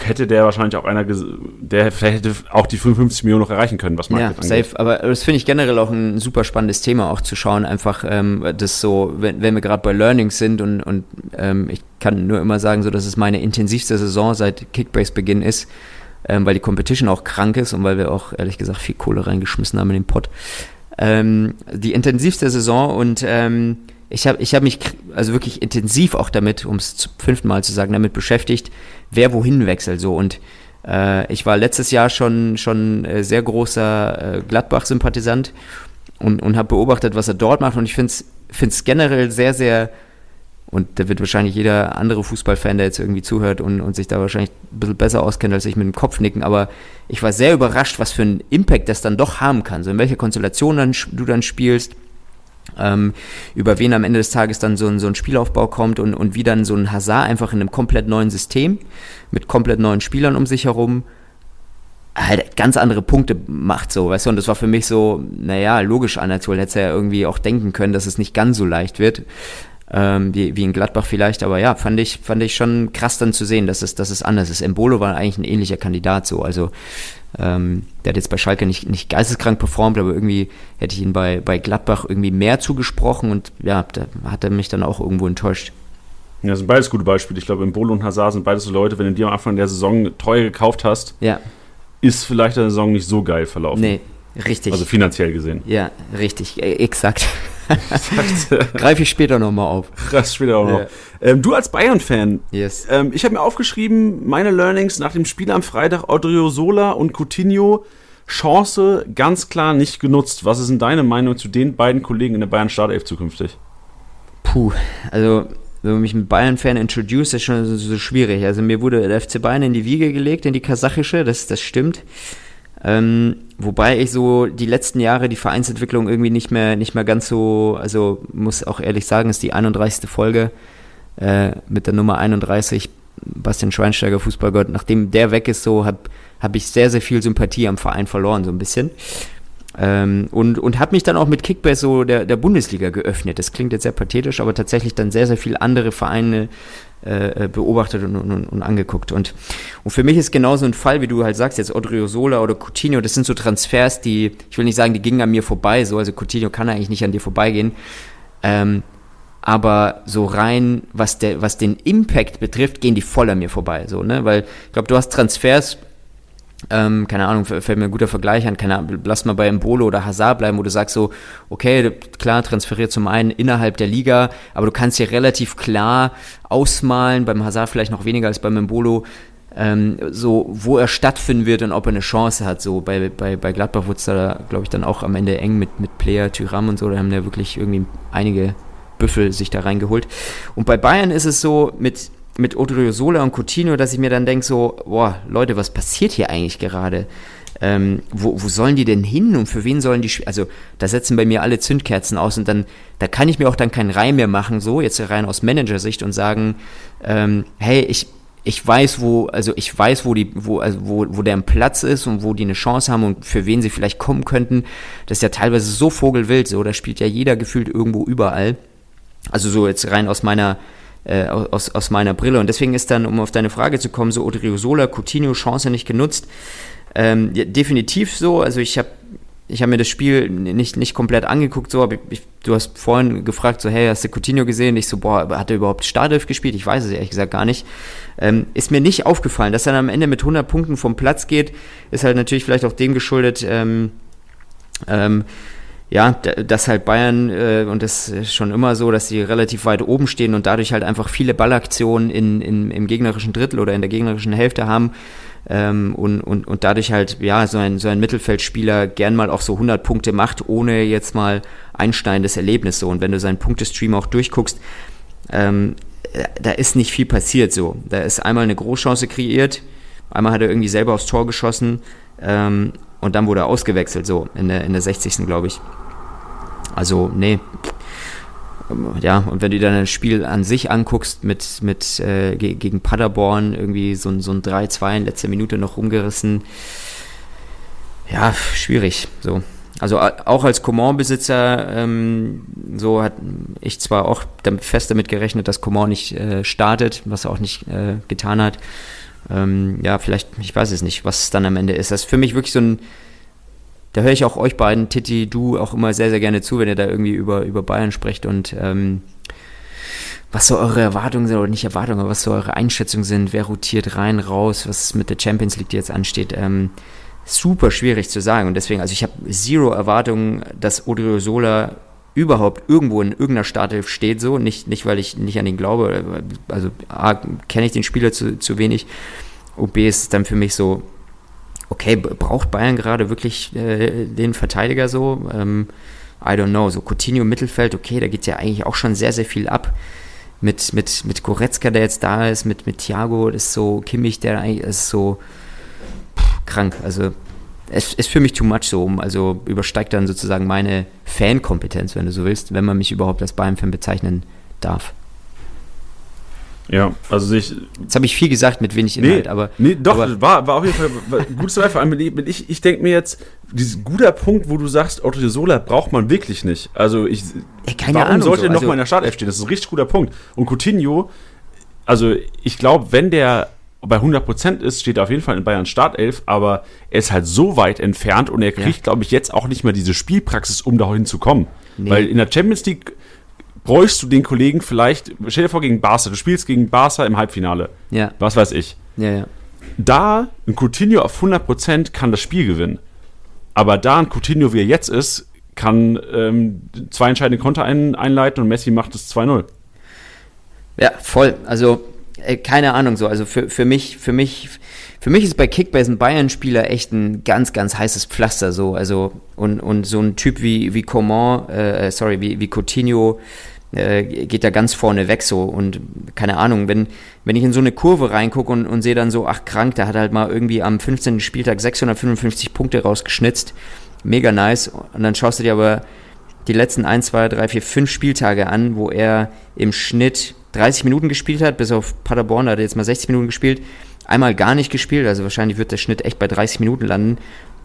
hätte der wahrscheinlich auch einer, der vielleicht hätte auch die 55 Millionen noch erreichen können, was Market ja, angeht. safe. Aber das finde ich generell auch ein super spannendes Thema, auch zu schauen, einfach ähm, das so, wenn, wenn wir gerade bei Learnings sind und, und ähm, ich kann nur immer sagen, so, dass es meine intensivste Saison seit Kickbase-Beginn ist, ähm, weil die Competition auch krank ist und weil wir auch ehrlich gesagt viel Kohle reingeschmissen haben in den Pot. Ähm, die intensivste Saison und ähm, ich habe ich hab mich also wirklich intensiv auch damit, um es zum fünften Mal zu sagen, damit beschäftigt, wer wohin wechselt so. Und äh, ich war letztes Jahr schon schon äh, sehr großer äh, Gladbach-Sympathisant und, und habe beobachtet, was er dort macht. Und ich finde es generell sehr, sehr und da wird wahrscheinlich jeder andere Fußballfan, der jetzt irgendwie zuhört und, und sich da wahrscheinlich ein bisschen besser auskennt als ich mit dem Kopf nicken. Aber ich war sehr überrascht, was für einen Impact das dann doch haben kann. So in welcher Konstellation dann, du dann spielst, ähm, über wen am Ende des Tages dann so ein, so ein Spielaufbau kommt und, und wie dann so ein Hazard einfach in einem komplett neuen System mit komplett neuen Spielern um sich herum halt ganz andere Punkte macht, so, weißt du, und das war für mich so, naja, logisch an, als hätte ja irgendwie auch denken können, dass es nicht ganz so leicht wird ähm, wie, wie in Gladbach vielleicht, aber ja, fand ich, fand ich schon krass dann zu sehen, dass es, dass es anders ist. Embolo war eigentlich ein ähnlicher Kandidat so, also ähm, der hat jetzt bei Schalke nicht, nicht geisteskrank performt, aber irgendwie hätte ich ihn bei, bei Gladbach irgendwie mehr zugesprochen und ja, da hat er mich dann auch irgendwo enttäuscht. Ja, das sind beides gute Beispiele. Ich glaube, Embolo und Hazard sind beides so Leute, wenn du die am Anfang der Saison teuer gekauft hast, ja. ist vielleicht der Saison nicht so geil verlaufen. Nee, richtig. Also finanziell gesehen. Ja, richtig, e, exakt. [LAUGHS] Greife ich später nochmal auf. Krass, später auch noch. Ja. Ähm, du als Bayern-Fan, yes. ähm, ich habe mir aufgeschrieben, meine Learnings nach dem Spiel am Freitag, Odriozola und Coutinho, Chance ganz klar nicht genutzt. Was ist denn deine Meinung zu den beiden Kollegen in der Bayern Startelf zukünftig? Puh, also wenn man mich mit Bayern-Fan introduced, ist schon so, so, schwierig. Also mir wurde der FC Bayern in die Wiege gelegt, in die kasachische, das, das stimmt. Ähm, wobei ich so die letzten Jahre die Vereinsentwicklung irgendwie nicht mehr, nicht mehr ganz so, also muss auch ehrlich sagen, ist die 31. Folge äh, mit der Nummer 31, Bastian Schweinsteiger, Fußballgott. Nachdem der weg ist, so habe hab ich sehr, sehr viel Sympathie am Verein verloren, so ein bisschen. Ähm, und und habe mich dann auch mit Kickbase so der, der Bundesliga geöffnet. Das klingt jetzt sehr pathetisch, aber tatsächlich dann sehr, sehr viele andere Vereine äh, beobachtet und, und, und, angeguckt. Und, und für mich ist genauso ein Fall, wie du halt sagst, jetzt Odriozola oder Coutinho, das sind so Transfers, die, ich will nicht sagen, die gingen an mir vorbei, so, also Coutinho kann eigentlich nicht an dir vorbeigehen. Ähm, aber so rein, was, der, was den Impact betrifft, gehen die voll an mir vorbei. So, ne? Weil ich glaube, du hast Transfers, ähm, keine Ahnung, fällt mir ein guter Vergleich an, keine Ahnung, lass mal bei Embolo oder Hazard bleiben, wo du sagst so, okay, klar, transferiert zum einen innerhalb der Liga, aber du kannst hier relativ klar ausmalen, beim Hazard vielleicht noch weniger als beim Embolo, ähm, so, wo er stattfinden wird und ob er eine Chance hat. So, bei, bei, bei Gladbach wurde es da, glaube ich, dann auch am Ende eng mit, mit Player, Tyram und so, da haben ja wirklich irgendwie einige Büffel sich da reingeholt. Und bei Bayern ist es so, mit mit Odriozola und Coutinho, dass ich mir dann denke so, boah, Leute, was passiert hier eigentlich gerade? Ähm, wo, wo sollen die denn hin und für wen sollen die, also da setzen bei mir alle Zündkerzen aus und dann, da kann ich mir auch dann keinen Reim mehr machen, so jetzt rein aus Managersicht und sagen, ähm, hey, ich, ich weiß, wo, also ich weiß, wo die, wo, also wo, wo der Platz ist und wo die eine Chance haben und für wen sie vielleicht kommen könnten. Das ist ja teilweise so vogelwild, so, da spielt ja jeder gefühlt irgendwo überall. Also so jetzt rein aus meiner, äh, aus, aus meiner Brille. Und deswegen ist dann, um auf deine Frage zu kommen, so Odriozola, Coutinho, Chance nicht genutzt. Ähm, ja, definitiv so. Also ich habe ich hab mir das Spiel nicht, nicht komplett angeguckt, so, aber ich, du hast vorhin gefragt, so, hey, hast du Coutinho gesehen? Ich so, boah, hat er überhaupt Startelf gespielt? Ich weiß es ehrlich gesagt gar nicht. Ähm, ist mir nicht aufgefallen, dass er dann am Ende mit 100 Punkten vom Platz geht, ist halt natürlich vielleicht auch dem geschuldet, ähm, ähm, ja, dass halt Bayern, äh, und das ist schon immer so, dass sie relativ weit oben stehen und dadurch halt einfach viele Ballaktionen in, in, im gegnerischen Drittel oder in der gegnerischen Hälfte haben. Ähm, und, und, und dadurch halt, ja, so ein, so ein Mittelfeldspieler gern mal auch so 100 Punkte macht, ohne jetzt mal einsteigendes Erlebnis so. Und wenn du seinen Punktestream auch durchguckst, ähm, da ist nicht viel passiert so. Da ist einmal eine Großchance kreiert, einmal hat er irgendwie selber aufs Tor geschossen ähm, und dann wurde er ausgewechselt, so in der, in der 60. glaube ich. Also, nee. Ja, und wenn du dann das Spiel an sich anguckst mit, mit äh, gegen Paderborn, irgendwie so, so ein 3-2 in letzter Minute noch rumgerissen, ja, schwierig. So. Also auch als Coman-Besitzer, ähm, so hat ich zwar auch fest damit gerechnet, dass Coman nicht äh, startet, was er auch nicht äh, getan hat. Ähm, ja, vielleicht, ich weiß es nicht, was es dann am Ende ist. Das ist für mich wirklich so ein, da höre ich auch euch beiden, Titi, du auch immer sehr, sehr gerne zu, wenn ihr da irgendwie über, über Bayern sprecht und ähm, was so eure Erwartungen sind, oder nicht Erwartungen, aber was so eure Einschätzungen sind, wer rotiert rein, raus, was mit der Champions League, die jetzt ansteht. Ähm, super schwierig zu sagen. Und deswegen, also ich habe zero Erwartungen, dass Odriozola überhaupt irgendwo in irgendeiner Startelf steht, so. Nicht, nicht weil ich nicht an ihn glaube, also A, kenne ich den Spieler zu, zu wenig. Und B ist es dann für mich so, okay, braucht Bayern gerade wirklich äh, den Verteidiger so? Ähm, I don't know. So Coutinho Mittelfeld, okay, da geht ja eigentlich auch schon sehr, sehr viel ab. Mit, mit, mit Goretzka, der jetzt da ist, mit, mit Thiago, ist so Kimmich, der eigentlich ist so pff, krank. Also es ist für mich too much so, also übersteigt dann sozusagen meine Fankompetenz, wenn du so willst, wenn man mich überhaupt als Bayern-Fan bezeichnen darf. Ja, also sich. Jetzt habe ich viel gesagt mit wenig Inhalt, nee, aber. Nee, doch, aber, war, war auf jeden Fall gutes Vor allem ich, ich denke mir jetzt, dieses guter Punkt, wo du sagst, Otto Sola braucht man wirklich nicht. Also ich. Ey, keine warum Ahnung, sollte so, er also, nochmal in der Startelf stehen? Das ist ein richtig guter Punkt. Und Coutinho, also ich glaube, wenn der bei 100% ist, steht er auf jeden Fall in Bayern Startelf, aber er ist halt so weit entfernt und er kriegt, ja. glaube ich, jetzt auch nicht mehr diese Spielpraxis, um dahin zu kommen. Nee. Weil in der Champions League bräuchst du den Kollegen vielleicht, stell dir vor gegen Barca, du spielst gegen Barca im Halbfinale. Ja. Was weiß ich. Ja, ja. Da ein Coutinho auf 100% kann das Spiel gewinnen. Aber da ein Coutinho, wie er jetzt ist, kann ähm, zwei entscheidende Konter ein, einleiten und Messi macht es 2-0. Ja, voll. Also äh, keine Ahnung so. Also für, für mich, für mich, für mich ist bei Kickbase ein Bayern-Spieler echt ein ganz, ganz heißes Pflaster so. Also und, und so ein Typ wie, wie Coman, äh, sorry, wie, wie Coutinho äh, geht da ganz vorne weg so. Und keine Ahnung, wenn, wenn ich in so eine Kurve reingucke und, und sehe dann so, ach krank, da hat halt mal irgendwie am 15. Spieltag 655 Punkte rausgeschnitzt. Mega nice. Und dann schaust du dir aber die letzten 1, 2, 3, 4, 5 Spieltage an, wo er im Schnitt 30 Minuten gespielt hat, bis auf Paderborn, da hat er jetzt mal 60 Minuten gespielt, einmal gar nicht gespielt, also wahrscheinlich wird der Schnitt echt bei 30 Minuten landen,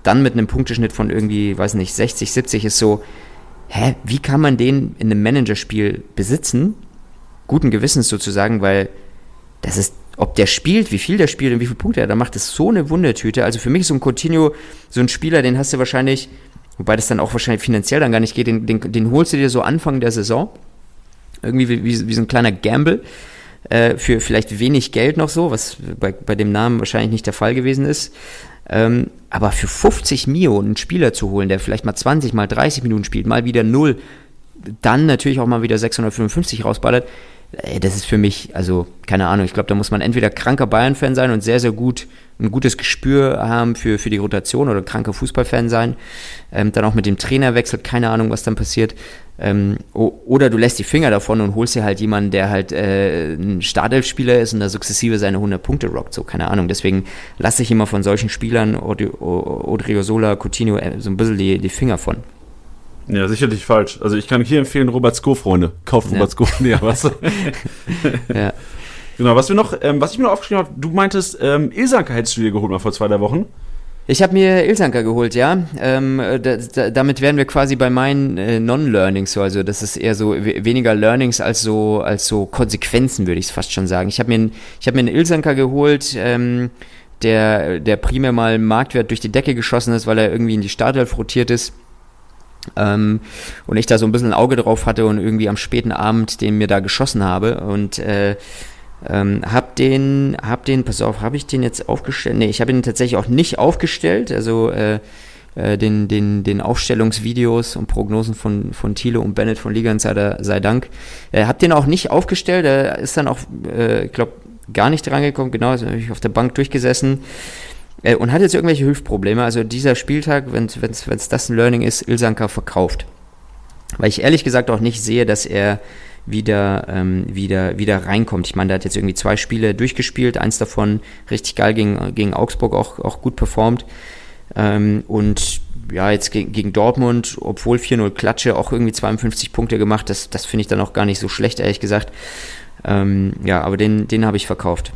dann mit einem Punkteschnitt von irgendwie, weiß nicht, 60, 70 ist so, hä, wie kann man den in einem Managerspiel besitzen? Guten Gewissens sozusagen, weil das ist, ob der spielt, wie viel der spielt und wie viele Punkte er da macht, ist so eine Wundertüte. Also für mich ist so ein Coutinho so ein Spieler, den hast du wahrscheinlich, wobei das dann auch wahrscheinlich finanziell dann gar nicht geht, den, den, den holst du dir so Anfang der Saison irgendwie wie, wie, wie so ein kleiner Gamble äh, für vielleicht wenig Geld noch so, was bei, bei dem Namen wahrscheinlich nicht der Fall gewesen ist. Ähm, aber für 50 Mio einen Spieler zu holen, der vielleicht mal 20, mal 30 Minuten spielt, mal wieder null, dann natürlich auch mal wieder 655 rausballert, ey, das ist für mich, also keine Ahnung, ich glaube, da muss man entweder kranker Bayern-Fan sein und sehr, sehr gut ein gutes Gespür haben für, für die Rotation oder kranker Fußballfan sein. Ähm, dann auch mit dem Trainer wechselt, keine Ahnung, was dann passiert. Ähm, oder du lässt die Finger davon und holst dir halt jemanden, der halt äh, ein Startelf-Spieler ist und da sukzessive seine 100 Punkte rockt, so, keine Ahnung. Deswegen lasse ich immer von solchen Spielern, Odriozola, Coutinho, äh, so ein bisschen die, die Finger von. Ja, sicherlich falsch. Also ich kann hier empfehlen, Robert Sko, Freunde. Kauft Robert ja. Sko näher, was? [LAUGHS] ja. Genau, was wir noch, ähm, was ich mir noch aufgeschrieben habe, du meintest, ähm, Ilsanka hättest du dir geholt mal vor zwei, drei Wochen. Ich habe mir Ilsanka geholt, ja. Ähm, da, da, damit wären wir quasi bei meinen äh, Non-Learnings, so. also das ist eher so weniger Learnings als so als so Konsequenzen, würde ich es fast schon sagen. Ich habe mir, ich hab mir einen Ilsanka geholt, ähm, der, der primär mal Marktwert durch die Decke geschossen ist, weil er irgendwie in die Startelf rotiert ist. Ähm, und ich da so ein bisschen ein Auge drauf hatte und irgendwie am späten Abend den mir da geschossen habe. Und äh, ähm, hab den, hab den, pass auf, habe ich den jetzt aufgestellt? Nee, ich habe ihn tatsächlich auch nicht aufgestellt. Also äh, äh, den, den, den Aufstellungsvideos und Prognosen von, von Thiele und Bennett von Liga Insider sei Dank. Äh, hab den auch nicht aufgestellt. Er ist dann auch, äh, ich glaube, gar nicht drangekommen. Genau, also habe ich auf der Bank durchgesessen. Äh, und hat jetzt irgendwelche Hilfprobleme. Also dieser Spieltag, wenn es das ein Learning ist, Ilsanka verkauft. Weil ich ehrlich gesagt auch nicht sehe, dass er wieder, ähm, wieder, wieder reinkommt. Ich meine, der hat jetzt irgendwie zwei Spiele durchgespielt, eins davon richtig geil gegen, gegen Augsburg auch, auch gut performt. Ähm, und ja, jetzt gegen, gegen Dortmund, obwohl 4-0 Klatsche, auch irgendwie 52 Punkte gemacht. Das, das finde ich dann auch gar nicht so schlecht, ehrlich gesagt. Ähm, ja, aber den, den habe ich verkauft.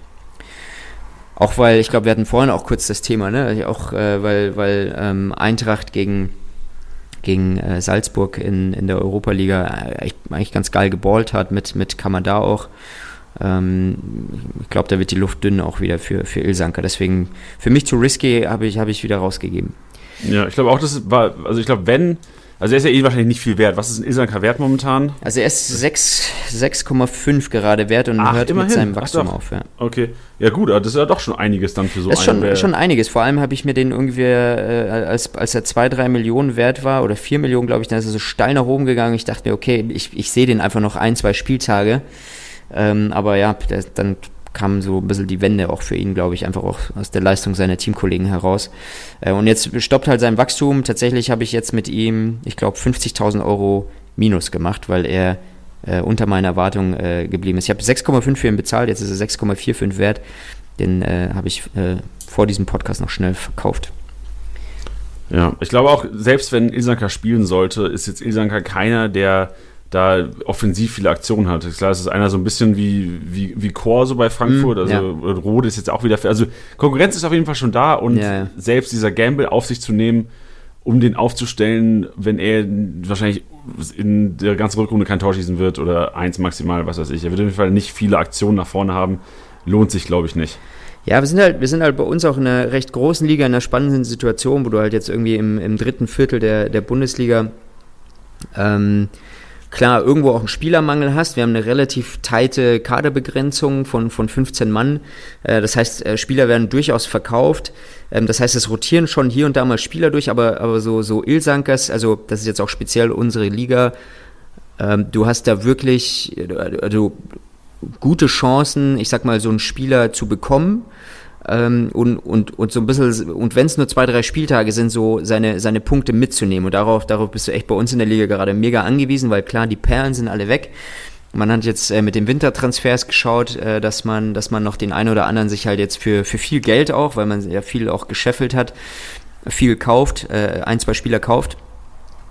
Auch weil, ich glaube, wir hatten vorhin auch kurz das Thema, ne? Auch äh, weil, weil ähm, Eintracht gegen gegen äh, Salzburg in, in der Europa-Liga äh, eigentlich ganz geil geballt hat, mit, mit Kamada auch. Ähm, ich glaube, da wird die Luft dünn auch wieder für, für Ilsanker. Deswegen, für mich zu risky habe ich, hab ich wieder rausgegeben. Ja, ich glaube auch, das war, also ich glaube, wenn also er ist ja eh wahrscheinlich nicht viel wert. Was ist ein Isanka wert momentan? Also er ist 6,5 gerade wert und Ach, hört immerhin. mit seinem Wachstum auf. Ja. Okay. Ja gut, das ist ja doch schon einiges dann für so das ist einen. Schon, schon einiges. Vor allem habe ich mir den irgendwie, äh, als, als er 2, 3 Millionen wert war, oder 4 Millionen, glaube ich, dann ist er so steil nach oben gegangen. Ich dachte mir, okay, ich, ich sehe den einfach noch ein, zwei Spieltage. Ähm, aber ja, der, dann kam so ein bisschen die Wende auch für ihn, glaube ich, einfach auch aus der Leistung seiner Teamkollegen heraus. Äh, und jetzt stoppt halt sein Wachstum. Tatsächlich habe ich jetzt mit ihm, ich glaube, 50.000 Euro Minus gemacht, weil er äh, unter meiner Erwartung äh, geblieben ist. Ich habe 6,5 für ihn bezahlt, jetzt ist er 6,45 wert. Den äh, habe ich äh, vor diesem Podcast noch schnell verkauft. Ja, ich glaube auch, selbst wenn Ilsanka spielen sollte, ist jetzt Ilsanka keiner, der da offensiv viele Aktionen hat. Klar, es ist einer so ein bisschen wie, wie, wie Chor so bei Frankfurt. Mm, also ja. Rode ist jetzt auch wieder. Also Konkurrenz ist auf jeden Fall schon da und ja, ja. selbst dieser Gamble auf sich zu nehmen, um den aufzustellen, wenn er wahrscheinlich in der ganzen Rückrunde kein Tor schießen wird oder eins maximal, was weiß ich. Er wird auf jeden Fall nicht viele Aktionen nach vorne haben. Lohnt sich, glaube ich, nicht. Ja, wir sind halt, wir sind halt bei uns auch in einer recht großen Liga, in einer spannenden Situation, wo du halt jetzt irgendwie im, im dritten Viertel der, der Bundesliga ähm, klar irgendwo auch einen Spielermangel hast. Wir haben eine relativ teite Kaderbegrenzung von, von 15 Mann. Äh, das heißt, äh, Spieler werden durchaus verkauft. Ähm, das heißt, es rotieren schon hier und da mal Spieler durch, aber, aber so, so Ilsankers, also das ist jetzt auch speziell unsere Liga, ähm, du hast da wirklich also, gute Chancen, ich sag mal, so einen Spieler zu bekommen. Ähm, und, und, und so ein bisschen, und wenn es nur zwei, drei Spieltage sind, so seine, seine Punkte mitzunehmen. Und darauf, darauf bist du echt bei uns in der Liga gerade mega angewiesen, weil klar, die Perlen sind alle weg. Man hat jetzt äh, mit den Wintertransfers geschaut, äh, dass man, dass man noch den einen oder anderen sich halt jetzt für, für viel Geld auch, weil man ja viel auch gescheffelt hat, viel kauft, äh, ein, zwei Spieler kauft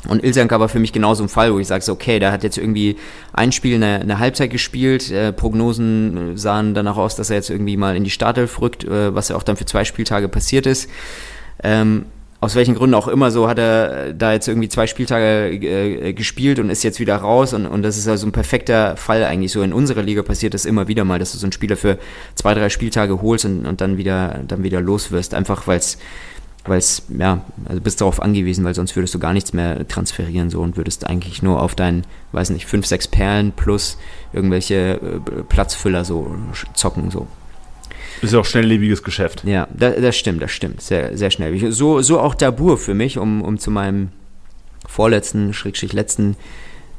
und Ilsanka war für mich genauso ein Fall, wo ich sage, okay, der hat jetzt irgendwie ein Spiel eine, eine Halbzeit gespielt, äh, Prognosen sahen danach aus, dass er jetzt irgendwie mal in die Startelf rückt, äh, was ja auch dann für zwei Spieltage passiert ist. Ähm, aus welchen Gründen auch immer, so hat er da jetzt irgendwie zwei Spieltage äh, gespielt und ist jetzt wieder raus und, und das ist also ein perfekter Fall eigentlich. So in unserer Liga passiert das immer wieder mal, dass du so einen Spieler für zwei, drei Spieltage holst und, und dann wieder dann wieder los wirst, einfach weil es weil es, ja, also bist darauf angewiesen, weil sonst würdest du gar nichts mehr transferieren so und würdest eigentlich nur auf deinen, weiß nicht, fünf, sechs Perlen plus irgendwelche äh, Platzfüller so zocken so. Ist ja auch schnelllebiges Geschäft. Ja, das, das stimmt, das stimmt. Sehr, sehr schnell. So, so auch Dabur für mich, um, um zu meinem vorletzten, schrägstrich letzten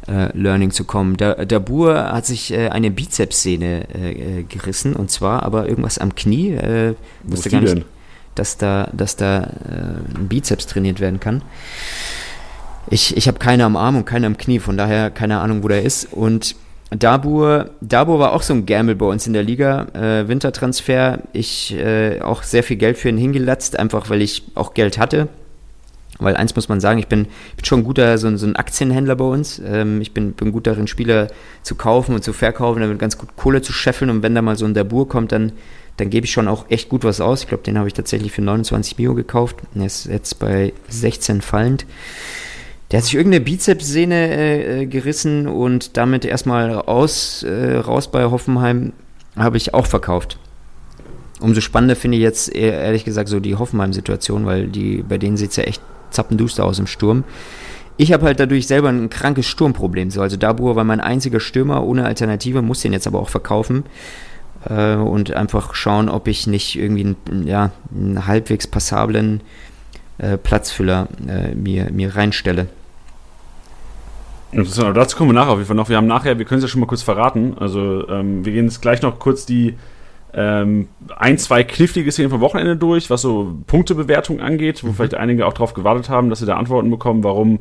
äh, Learning zu kommen. Da, Dabur hat sich äh, eine Bizepssehne äh, äh, gerissen und zwar aber irgendwas am Knie. Äh, Wo ist die nicht, denn? Dass da, dass da äh, ein Bizeps trainiert werden kann. Ich, ich habe keine am Arm und keine am Knie, von daher keine Ahnung, wo der ist. Und Dabur, Dabur war auch so ein Gamble bei uns in der Liga, äh, Wintertransfer. Ich äh, auch sehr viel Geld für ihn hingelatzt, einfach weil ich auch Geld hatte. Weil eins muss man sagen, ich bin, bin schon ein guter, so, so ein Aktienhändler bei uns. Ähm, ich bin, bin gut darin, Spieler zu kaufen und zu verkaufen, damit ganz gut Kohle zu scheffeln. Und wenn da mal so ein Dabur kommt, dann dann gebe ich schon auch echt gut was aus. Ich glaube, den habe ich tatsächlich für 29 Mio gekauft. Der ist jetzt bei 16 fallend. Der hat sich irgendeine Bizepssehne äh, äh, gerissen und damit erstmal raus, äh, raus bei Hoffenheim habe ich auch verkauft. Umso spannender finde ich jetzt ehrlich gesagt so die Hoffenheim-Situation, weil die, bei denen sieht es ja echt zappenduster aus im Sturm. Ich habe halt dadurch selber ein krankes Sturmproblem. So, also Dabur war mein einziger Stürmer ohne Alternative, muss den jetzt aber auch verkaufen äh, und einfach schauen, ob ich nicht irgendwie einen, ja, einen halbwegs passablen äh, Platzfüller äh, mir, mir reinstelle. Dazu kommen wir nachher auf jeden Fall noch. Wir haben nachher, wir können es ja schon mal kurz verraten. Also ähm, wir gehen jetzt gleich noch kurz die ähm, ein, zwei knifflige Szenen vom Wochenende durch, was so Punktebewertung angeht, wo mhm. vielleicht einige auch darauf gewartet haben, dass sie da Antworten bekommen, warum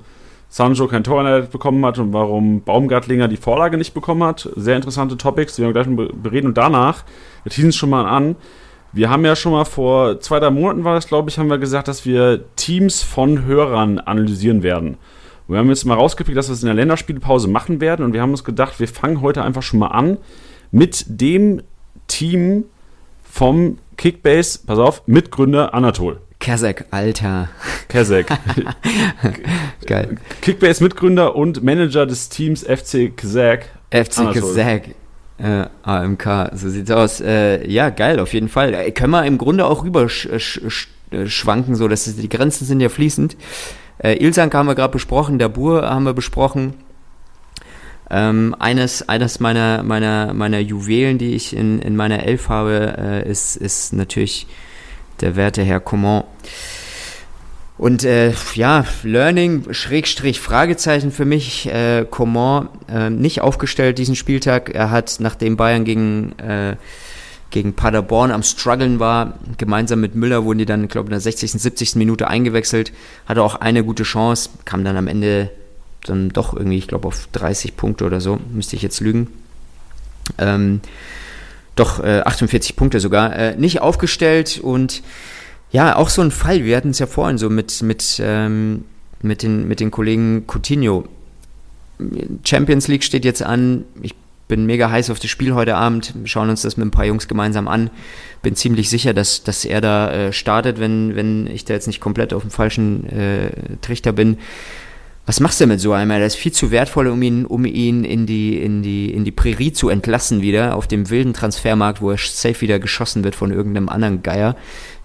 Sancho kein Tor bekommen hat und warum Baumgartlinger die Vorlage nicht bekommen hat. Sehr interessante Topics, die wir gleich bereden. Und danach, wir teasen es schon mal an, wir haben ja schon mal vor zwei, drei Monaten war das, glaube ich, haben wir gesagt, dass wir Teams von Hörern analysieren werden. wir haben jetzt mal rausgepickt, dass wir es in der Länderspielpause machen werden und wir haben uns gedacht, wir fangen heute einfach schon mal an mit dem Team vom Kickbase, pass auf, Mitgründer Anatol. Kazak, Alter. Kazak. [LAUGHS] Geil. Kickbase-Mitgründer und Manager des Teams FC Kazak. FC Kazak. Äh, AMK, so sieht's aus. Äh, ja, geil, auf jeden Fall. Äh, können wir im Grunde auch rüber sch sch äh, schwanken, so dass die Grenzen sind ja fließend. Äh, Ilsank haben wir gerade besprochen, der Bur haben wir besprochen. Ähm, eines, eines meiner, meiner, meiner Juwelen, die ich in, in meiner Elf habe, äh, ist, ist natürlich der werte Herr Coman. Und äh, ja, Learning, Schrägstrich, Fragezeichen für mich. Äh, Coman äh, nicht aufgestellt diesen Spieltag. Er hat, nachdem Bayern gegen, äh, gegen Paderborn am Struggeln war, gemeinsam mit Müller wurden die dann, glaube ich, in der 60., 70. Minute eingewechselt. Hatte auch eine gute Chance, kam dann am Ende dann doch irgendwie, ich glaube, auf 30 Punkte oder so, müsste ich jetzt lügen. Ähm, doch, äh, 48 Punkte sogar. Äh, nicht aufgestellt und ja, auch so ein Fall. Wir hatten es ja vorhin so mit, mit, ähm, mit, den, mit den Kollegen Coutinho. Champions League steht jetzt an. Ich bin mega heiß auf das Spiel heute Abend. Wir schauen uns das mit ein paar Jungs gemeinsam an. Bin ziemlich sicher, dass, dass er da äh, startet, wenn, wenn ich da jetzt nicht komplett auf dem falschen äh, Trichter bin. Was machst du mit so einem? Der ist viel zu wertvoll, um ihn, um ihn in, die, in, die, in die Prärie zu entlassen wieder, auf dem wilden Transfermarkt, wo er safe wieder geschossen wird von irgendeinem anderen Geier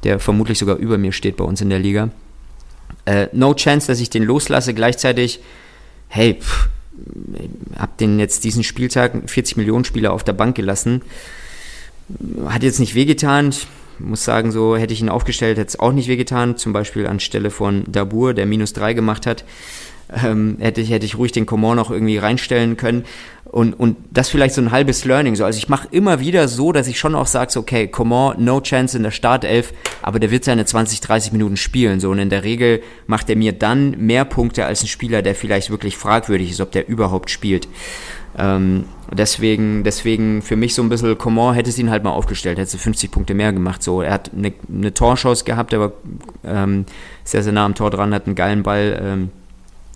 der vermutlich sogar über mir steht bei uns in der Liga. Äh, no chance, dass ich den loslasse. Gleichzeitig, hey, pff, hab den jetzt diesen Spieltag 40 Millionen Spieler auf der Bank gelassen. Hat jetzt nicht wehgetan. Ich muss sagen, so hätte ich ihn aufgestellt, hätte es auch nicht wehgetan. Zum Beispiel anstelle von Dabur, der minus 3 gemacht hat ähm, hätte, ich, hätte ich ruhig den Command noch irgendwie reinstellen können. Und, und das vielleicht so ein halbes Learning. So. Also ich mache immer wieder so, dass ich schon auch sage, so, okay, Coman, no chance in der Startelf, aber der wird seine 20, 30 Minuten spielen. So. Und in der Regel macht er mir dann mehr Punkte als ein Spieler, der vielleicht wirklich fragwürdig ist, ob der überhaupt spielt. Ähm, deswegen, deswegen für mich so ein bisschen, Coman hätte es ihn halt mal aufgestellt, hätte 50 Punkte mehr gemacht. So, er hat eine, eine Torchance gehabt, er war ähm, sehr, sehr nah am Tor dran, hat einen geilen Ball. Ähm,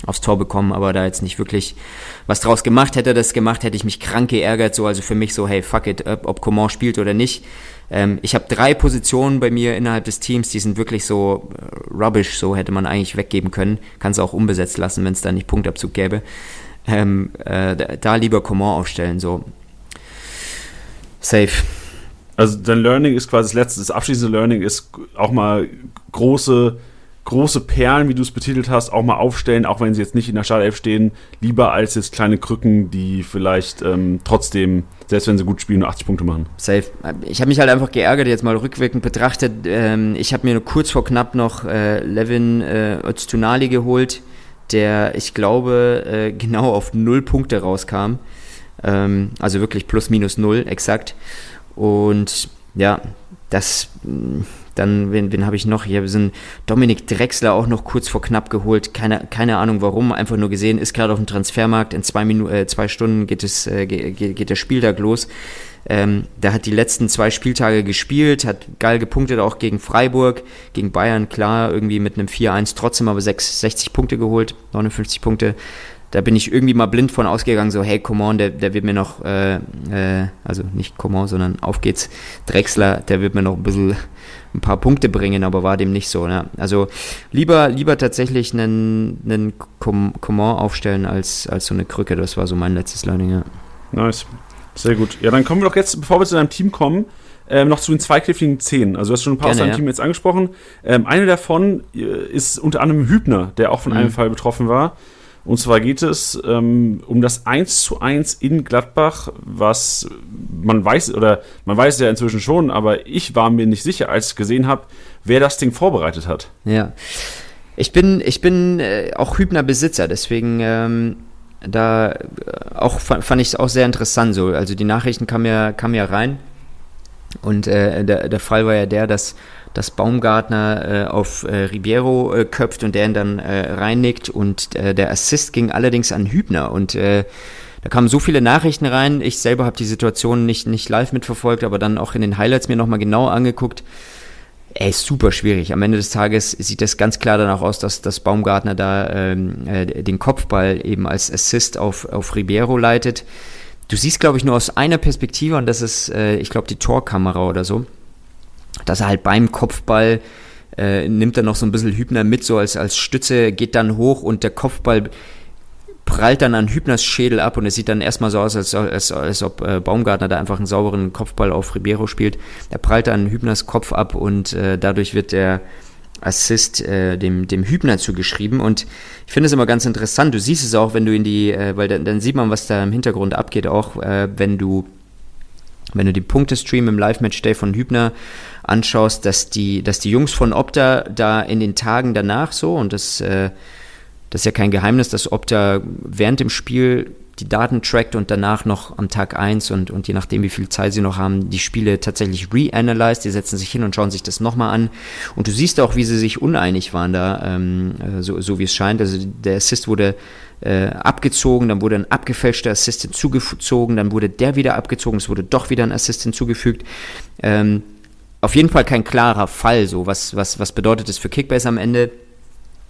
aufs Tor bekommen, aber da jetzt nicht wirklich was draus gemacht. Hätte er das gemacht, hätte ich mich krank geärgert. So, also für mich so, hey, fuck it, ob Coman spielt oder nicht. Ähm, ich habe drei Positionen bei mir innerhalb des Teams, die sind wirklich so äh, rubbish, so hätte man eigentlich weggeben können. Kann es auch unbesetzt lassen, wenn es da nicht Punktabzug gäbe. Ähm, äh, da lieber Coman aufstellen, so. Safe. Also dein Learning ist quasi das letzte, das abschließende Learning ist auch mal große große Perlen, wie du es betitelt hast, auch mal aufstellen, auch wenn sie jetzt nicht in der Startelf stehen, lieber als jetzt kleine Krücken, die vielleicht ähm, trotzdem, selbst wenn sie gut spielen, nur 80 Punkte machen. Safe. Ich habe mich halt einfach geärgert, jetzt mal rückwirkend betrachtet. Ähm, ich habe mir nur kurz vor knapp noch äh, Levin äh, Öztunali geholt, der, ich glaube, äh, genau auf null Punkte rauskam. Ähm, also wirklich plus minus null, exakt. Und ja, das dann, wen, wen habe ich noch? Hier sind Dominik Drexler auch noch kurz vor knapp geholt. Keine, keine Ahnung warum, einfach nur gesehen, ist gerade auf dem Transfermarkt. In zwei, Minu äh, zwei Stunden geht, es, äh, geht, geht der Spieltag los. Ähm, der hat die letzten zwei Spieltage gespielt, hat geil gepunktet, auch gegen Freiburg, gegen Bayern, klar, irgendwie mit einem 4-1 trotzdem aber 6, 60 Punkte geholt, 59 Punkte. Da bin ich irgendwie mal blind von ausgegangen, so, hey, come on, der, der wird mir noch, äh, äh, also nicht come on, sondern auf geht's, Drexler, der wird mir noch ein bisschen ein paar Punkte bringen, aber war dem nicht so. Ne? Also lieber, lieber tatsächlich einen, einen Command aufstellen als, als so eine Krücke. Das war so mein letztes Learning. Ja. Nice. Sehr gut. Ja, dann kommen wir doch jetzt, bevor wir zu deinem Team kommen, ähm, noch zu den zweikräftigen Zehn. Also du hast schon ein paar Gerne, aus deinem ja. Team jetzt angesprochen. Ähm, eine davon äh, ist unter anderem Hübner, der auch von mhm. einem Fall betroffen war. Und zwar geht es ähm, um das 1 zu 1 in Gladbach, was man weiß, oder man weiß ja inzwischen schon, aber ich war mir nicht sicher, als ich gesehen habe, wer das Ding vorbereitet hat. Ja. Ich bin, ich bin äh, auch Hübner Besitzer, deswegen ähm, da äh, auch fand ich es auch sehr interessant so. Also die Nachrichten kamen ja, kamen ja rein. Und äh, der, der Fall war ja der, dass dass Baumgartner äh, auf äh, Ribeiro äh, köpft und der ihn dann äh, reinnickt und äh, der Assist ging allerdings an Hübner und äh, da kamen so viele Nachrichten rein. Ich selber habe die Situation nicht, nicht live mitverfolgt, aber dann auch in den Highlights mir nochmal genau angeguckt. Ey, super schwierig. Am Ende des Tages sieht das ganz klar danach aus, dass, dass Baumgartner da ähm, äh, den Kopfball eben als Assist auf, auf Ribeiro leitet. Du siehst, glaube ich, nur aus einer Perspektive und das ist, ich glaube, die Torkamera oder so dass er halt beim Kopfball äh, nimmt er noch so ein bisschen Hübner mit, so als, als Stütze, geht dann hoch und der Kopfball prallt dann an Hübners Schädel ab und es sieht dann erstmal so aus, als, als, als ob äh, Baumgartner da einfach einen sauberen Kopfball auf Ribeiro spielt. Er prallt dann Hübners Kopf ab und äh, dadurch wird der Assist äh, dem, dem Hübner zugeschrieben. Und ich finde es immer ganz interessant. Du siehst es auch, wenn du in die, äh, weil dann, dann, sieht man, was da im Hintergrund abgeht, auch äh, wenn du wenn du den Punktestream im Live-Match-Day von Hübner anschaust, dass die, dass die Jungs von Opta da in den Tagen danach so, und das, äh, das ist ja kein Geheimnis, dass Opta während dem Spiel die Daten trackt und danach noch am Tag 1 und, und je nachdem, wie viel Zeit sie noch haben, die Spiele tatsächlich reanalyze. Die setzen sich hin und schauen sich das nochmal an. Und du siehst auch, wie sie sich uneinig waren da, ähm, äh, so, so wie es scheint. Also der Assist wurde äh, abgezogen, dann wurde ein abgefälschter Assist hinzugezogen, dann wurde der wieder abgezogen, es wurde doch wieder ein Assist hinzugefügt. Ähm, auf jeden Fall kein klarer Fall. So, was, was, was bedeutet das für Kickbase am Ende?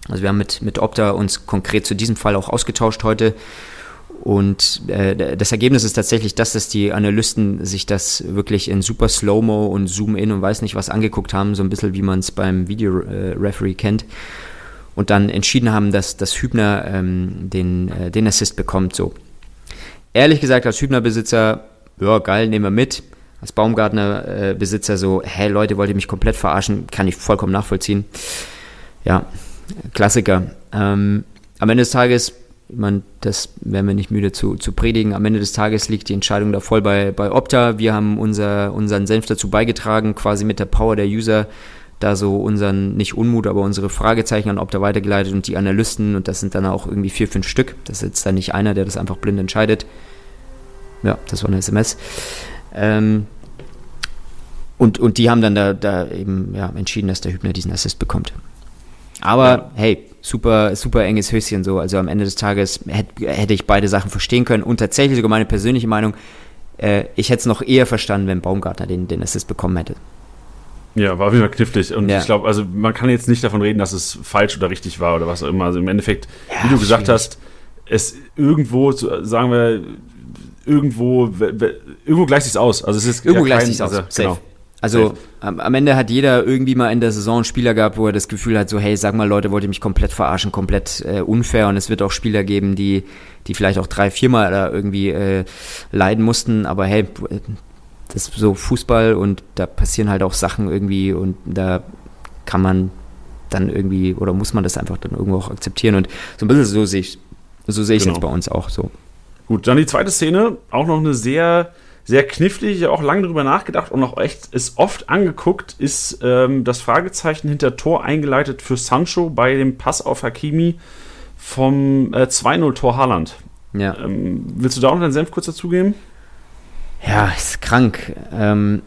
Also wir haben mit, mit Opta uns konkret zu diesem Fall auch ausgetauscht heute. Und äh, das Ergebnis ist tatsächlich das, dass die Analysten sich das wirklich in super Slow-Mo und Zoom-In und weiß nicht was angeguckt haben, so ein bisschen wie man es beim Video-Referee kennt. Und dann entschieden haben, dass, dass Hübner ähm, den, äh, den Assist bekommt. So. Ehrlich gesagt, als Hübner-Besitzer, ja, geil, nehmen wir mit. Als Baumgartner-Besitzer so, hä, Leute, wollt ihr mich komplett verarschen? Kann ich vollkommen nachvollziehen. Ja, Klassiker. Ähm, am Ende des Tages ich meine, das werden wir nicht müde zu, zu predigen. Am Ende des Tages liegt die Entscheidung da voll bei, bei Opta. Wir haben unser, unseren Senf dazu beigetragen, quasi mit der Power der User da so unseren, nicht Unmut, aber unsere Fragezeichen an Opta weitergeleitet und die Analysten, und das sind dann auch irgendwie vier, fünf Stück. Das ist jetzt dann nicht einer, der das einfach blind entscheidet. Ja, das war eine SMS. Ähm, und, und die haben dann da, da eben ja, entschieden, dass der Hübner diesen Assist bekommt. Aber ja. hey, super, super enges Höschen so. Also am Ende des Tages hätte, hätte ich beide Sachen verstehen können. Und tatsächlich sogar meine persönliche Meinung, äh, ich hätte es noch eher verstanden, wenn Baumgartner den, den Assist bekommen hätte. Ja, war auf jeden Fall knifflig. Und ja. ich glaube, also man kann jetzt nicht davon reden, dass es falsch oder richtig war oder was auch immer. Also im Endeffekt, ja, wie du gesagt schwierig. hast, es irgendwo, sagen wir, irgendwo, irgendwo gleicht sich aus. Also es ist irgendwo ja gleicht sich aus. Also, genau. Also am, am, Ende hat jeder irgendwie mal in der Saison einen Spieler gehabt, wo er das Gefühl hat, so hey, sag mal Leute, wollt ihr mich komplett verarschen, komplett äh, unfair und es wird auch Spieler geben, die, die vielleicht auch drei, viermal da irgendwie äh, leiden mussten, aber hey, das ist so Fußball und da passieren halt auch Sachen irgendwie und da kann man dann irgendwie oder muss man das einfach dann irgendwo auch akzeptieren und so ein bisschen so sehe ich so sehe ich genau. jetzt bei uns auch so. Gut, dann die zweite Szene, auch noch eine sehr sehr knifflig, ich habe auch lange darüber nachgedacht und auch echt ist oft angeguckt, ist ähm, das Fragezeichen hinter Tor eingeleitet für Sancho bei dem Pass auf Hakimi vom äh, 2-0-Tor Haaland. Ja. Ähm, willst du da auch noch deinen Senf kurz dazugeben? Ja, ist krank. Ähm,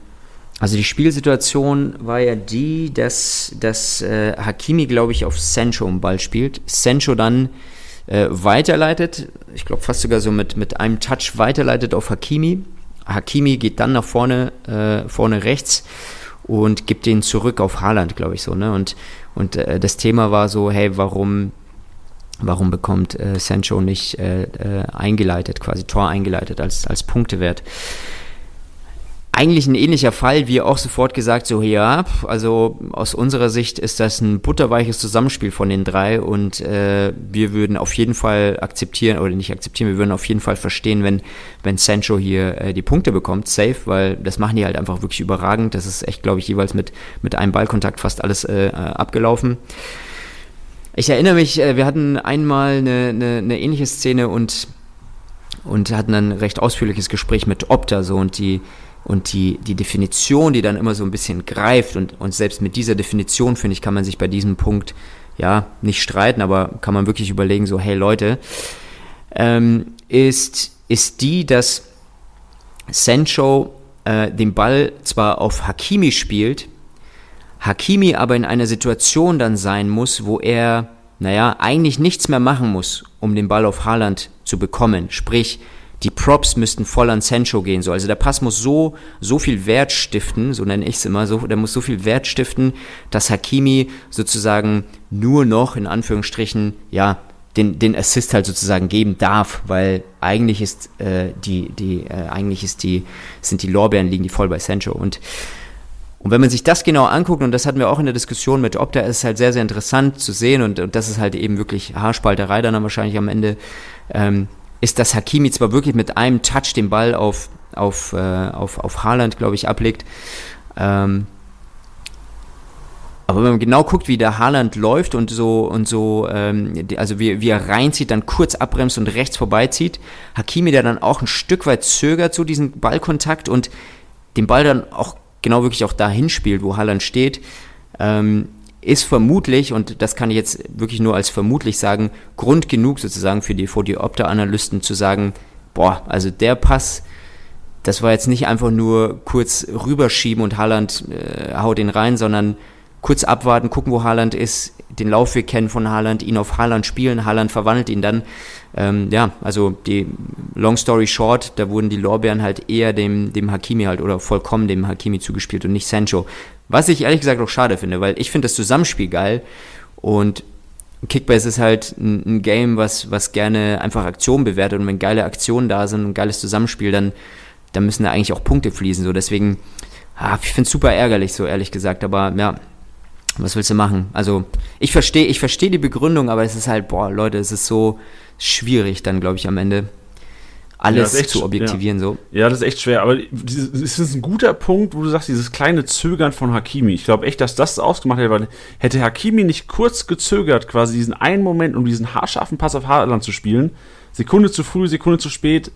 also die Spielsituation war ja die, dass, dass äh, Hakimi, glaube ich, auf Sancho im Ball spielt. Sancho dann äh, weiterleitet, ich glaube fast sogar so mit, mit einem Touch weiterleitet auf Hakimi. Hakimi geht dann nach vorne, äh, vorne rechts und gibt den zurück auf Haaland, glaube ich so. Ne? Und, und äh, das Thema war so, hey, warum, warum bekommt äh, Sancho nicht äh, äh, eingeleitet, quasi Tor eingeleitet als, als Punktewert? Eigentlich ein ähnlicher Fall, wie auch sofort gesagt, so ja, also aus unserer Sicht ist das ein butterweiches Zusammenspiel von den drei und äh, wir würden auf jeden Fall akzeptieren, oder nicht akzeptieren, wir würden auf jeden Fall verstehen, wenn, wenn Sancho hier äh, die Punkte bekommt, safe, weil das machen die halt einfach wirklich überragend. Das ist echt, glaube ich, jeweils mit, mit einem Ballkontakt fast alles äh, abgelaufen. Ich erinnere mich, äh, wir hatten einmal eine, eine, eine ähnliche Szene und, und hatten ein recht ausführliches Gespräch mit Opta so und die und die, die Definition, die dann immer so ein bisschen greift und, und selbst mit dieser Definition, finde ich, kann man sich bei diesem Punkt ja nicht streiten, aber kann man wirklich überlegen, so, hey Leute, ähm, ist, ist die, dass Sancho äh, den Ball zwar auf Hakimi spielt, Hakimi aber in einer Situation dann sein muss, wo er, naja, eigentlich nichts mehr machen muss, um den Ball auf Haaland zu bekommen. Sprich, die Props müssten voll an Sancho gehen. So. Also der Pass muss so, so viel Wert stiften, so nenne ich es immer, so, der muss so viel Wert stiften, dass Hakimi sozusagen nur noch, in Anführungsstrichen, ja, den, den Assist halt sozusagen geben darf, weil eigentlich ist äh, die, die, äh, eigentlich ist die, sind die Lorbeeren liegen die voll bei Sancho. Und Und wenn man sich das genau anguckt, und das hatten wir auch in der Diskussion mit Opta, ist halt sehr, sehr interessant zu sehen und, und das ist halt eben wirklich Haarspalterei dann wahrscheinlich am Ende, ähm, ist, dass Hakimi zwar wirklich mit einem Touch den Ball auf, auf, äh, auf, auf Haaland, glaube ich, ablegt, ähm, aber wenn man genau guckt, wie der Haaland läuft und so und so, ähm, also wie, wie er reinzieht, dann kurz abbremst und rechts vorbeizieht, Hakimi, der dann auch ein Stück weit zögert, so diesen Ballkontakt und den Ball dann auch genau wirklich auch dahin spielt, wo Haaland steht, ähm, ist vermutlich, und das kann ich jetzt wirklich nur als vermutlich sagen, Grund genug sozusagen für die, für die Opta-Analysten zu sagen, boah, also der Pass, das war jetzt nicht einfach nur kurz rüberschieben und Haaland äh, haut den rein, sondern kurz abwarten, gucken, wo Haaland ist, den Laufweg kennen von Haaland, ihn auf Haaland spielen, Haaland verwandelt ihn dann. Ähm, ja, also die Long Story Short, da wurden die Lorbeeren halt eher dem, dem Hakimi halt oder vollkommen dem Hakimi zugespielt und nicht Sancho. Was ich ehrlich gesagt auch schade finde, weil ich finde das Zusammenspiel geil und Kickbase ist halt ein, ein, Game, was, was gerne einfach Aktionen bewertet und wenn geile Aktionen da sind und geiles Zusammenspiel, dann, dann müssen da eigentlich auch Punkte fließen. So, deswegen, ah, ich finde es super ärgerlich, so ehrlich gesagt, aber ja, was willst du machen? Also, ich verstehe, ich verstehe die Begründung, aber es ist halt, boah, Leute, es ist so schwierig dann, glaube ich, am Ende alles ja, zu objektivieren. Ja. So. ja, das ist echt schwer. Aber es ist ein guter Punkt, wo du sagst, dieses kleine Zögern von Hakimi. Ich glaube echt, dass das ausgemacht hätte, weil hätte Hakimi nicht kurz gezögert, quasi diesen einen Moment, um diesen haarscharfen Pass auf Haaland zu spielen, Sekunde zu früh, Sekunde zu spät,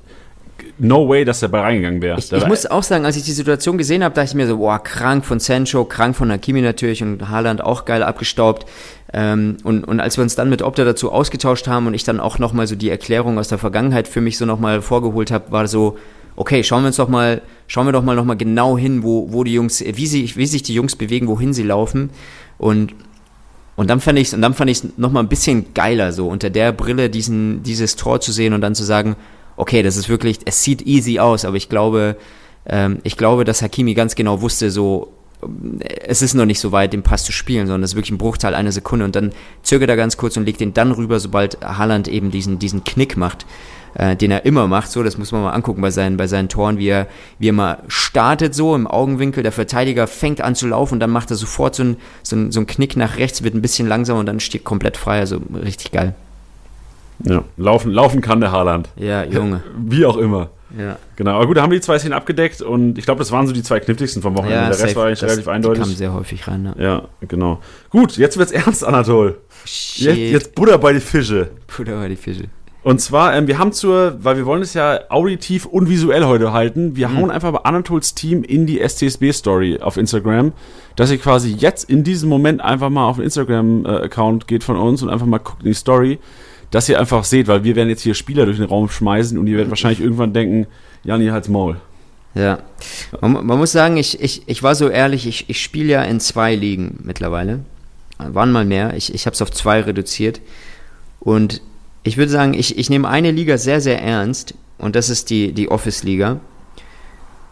no way, dass der Ball reingegangen wäre. Ich, ich muss auch sagen, als ich die Situation gesehen habe, dachte ich mir so, boah, krank von Sancho, krank von Hakimi natürlich und Haaland auch geil abgestaubt. Ähm, und, und als wir uns dann mit Opta dazu ausgetauscht haben und ich dann auch nochmal so die Erklärung aus der Vergangenheit für mich so nochmal vorgeholt habe, war so, okay, schauen wir uns doch mal, schauen wir doch mal nochmal genau hin, wo, wo die Jungs, wie, sie, wie sich die Jungs bewegen, wohin sie laufen. Und und dann fand ich und dann fand ich es nochmal ein bisschen geiler, so unter der Brille diesen, dieses Tor zu sehen und dann zu sagen, okay, das ist wirklich, es sieht easy aus, aber ich glaube, ähm, ich glaube, dass Hakimi ganz genau wusste, so, es ist noch nicht so weit, den Pass zu spielen, sondern es ist wirklich ein Bruchteil einer Sekunde und dann zögert er ganz kurz und legt den dann rüber, sobald Haaland eben diesen, diesen Knick macht, äh, den er immer macht, so, das muss man mal angucken bei seinen, bei seinen Toren, wie er, wie er mal startet so im Augenwinkel, der Verteidiger fängt an zu laufen und dann macht er sofort so einen so so ein Knick nach rechts, wird ein bisschen langsamer und dann steht komplett frei, also richtig geil. Ja, laufen, laufen kann der Haaland. Ja, Junge. [LAUGHS] Wie auch immer. Ja. Genau, aber gut, da haben wir die zwei Szenen abgedeckt und ich glaube, das waren so die zwei kniffligsten vom Wochenende. Ja, der Rest war eigentlich das, relativ eindeutig. Die kamen sehr häufig rein, ne? Ja, genau. Gut, jetzt wird's ernst, Anatol. Shit. Jetzt, jetzt Butter bei die Fische. Butter bei die Fische. Und zwar, ähm, wir haben zur, weil wir wollen es ja auditiv und visuell heute halten, wir mhm. hauen einfach bei Anatols Team in die STSB-Story auf Instagram, dass ihr quasi jetzt in diesem Moment einfach mal auf den Instagram-Account geht von uns und einfach mal guckt in die Story dass ihr einfach seht, weil wir werden jetzt hier Spieler durch den Raum schmeißen und ihr werdet wahrscheinlich irgendwann denken, Jani, halt's Maul. Ja, man, man, muss sagen, ich, ich, ich war so ehrlich, ich, ich spiele ja in zwei Ligen mittlerweile. Waren mal mehr, ich, ich habe es auf zwei reduziert. Und ich würde sagen, ich, ich nehme eine Liga sehr, sehr ernst und das ist die, die Office-Liga.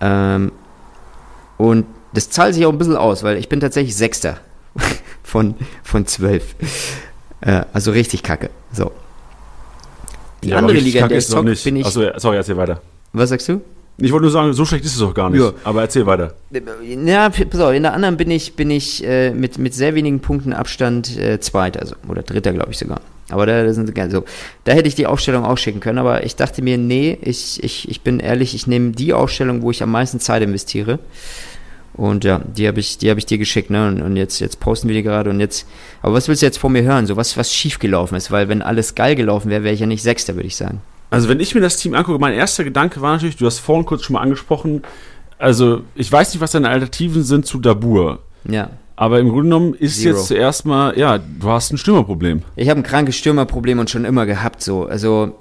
Ähm, und das zahlt sich auch ein bisschen aus, weil ich bin tatsächlich Sechster [LAUGHS] von, von zwölf. Äh, also richtig kacke. So. Die ja, andere Liga, in der ich zock, bin ich. Achso, sorry, erzähl weiter. Was sagst du? Ich wollte nur sagen, so schlecht ist es doch gar nicht. Ja. Aber erzähl weiter. Ja, pass auf, in der anderen bin ich, bin ich äh, mit, mit sehr wenigen Punkten Abstand äh, Zweiter, also, oder Dritter, glaube ich sogar. Aber da, sind so. da hätte ich die Aufstellung auch schicken können, aber ich dachte mir, nee, ich, ich, ich bin ehrlich, ich nehme die Aufstellung, wo ich am meisten Zeit investiere. Und ja, die habe ich, die ich dir geschickt, ne? Und, und, jetzt, jetzt posten wir die gerade und jetzt. Aber was willst du jetzt von mir hören? So was, was schief gelaufen ist? Weil wenn alles geil gelaufen wäre, wäre ich ja nicht Sechster, würde ich sagen. Also wenn ich mir das Team angucke, mein erster Gedanke war natürlich, du hast vorhin kurz schon mal angesprochen, also ich weiß nicht, was deine Alternativen sind zu Dabur. Ja. Aber im Grunde genommen ist Zero. jetzt zuerst mal, ja, du hast ein Stürmerproblem. Ich habe ein krankes Stürmerproblem und schon immer gehabt so. Also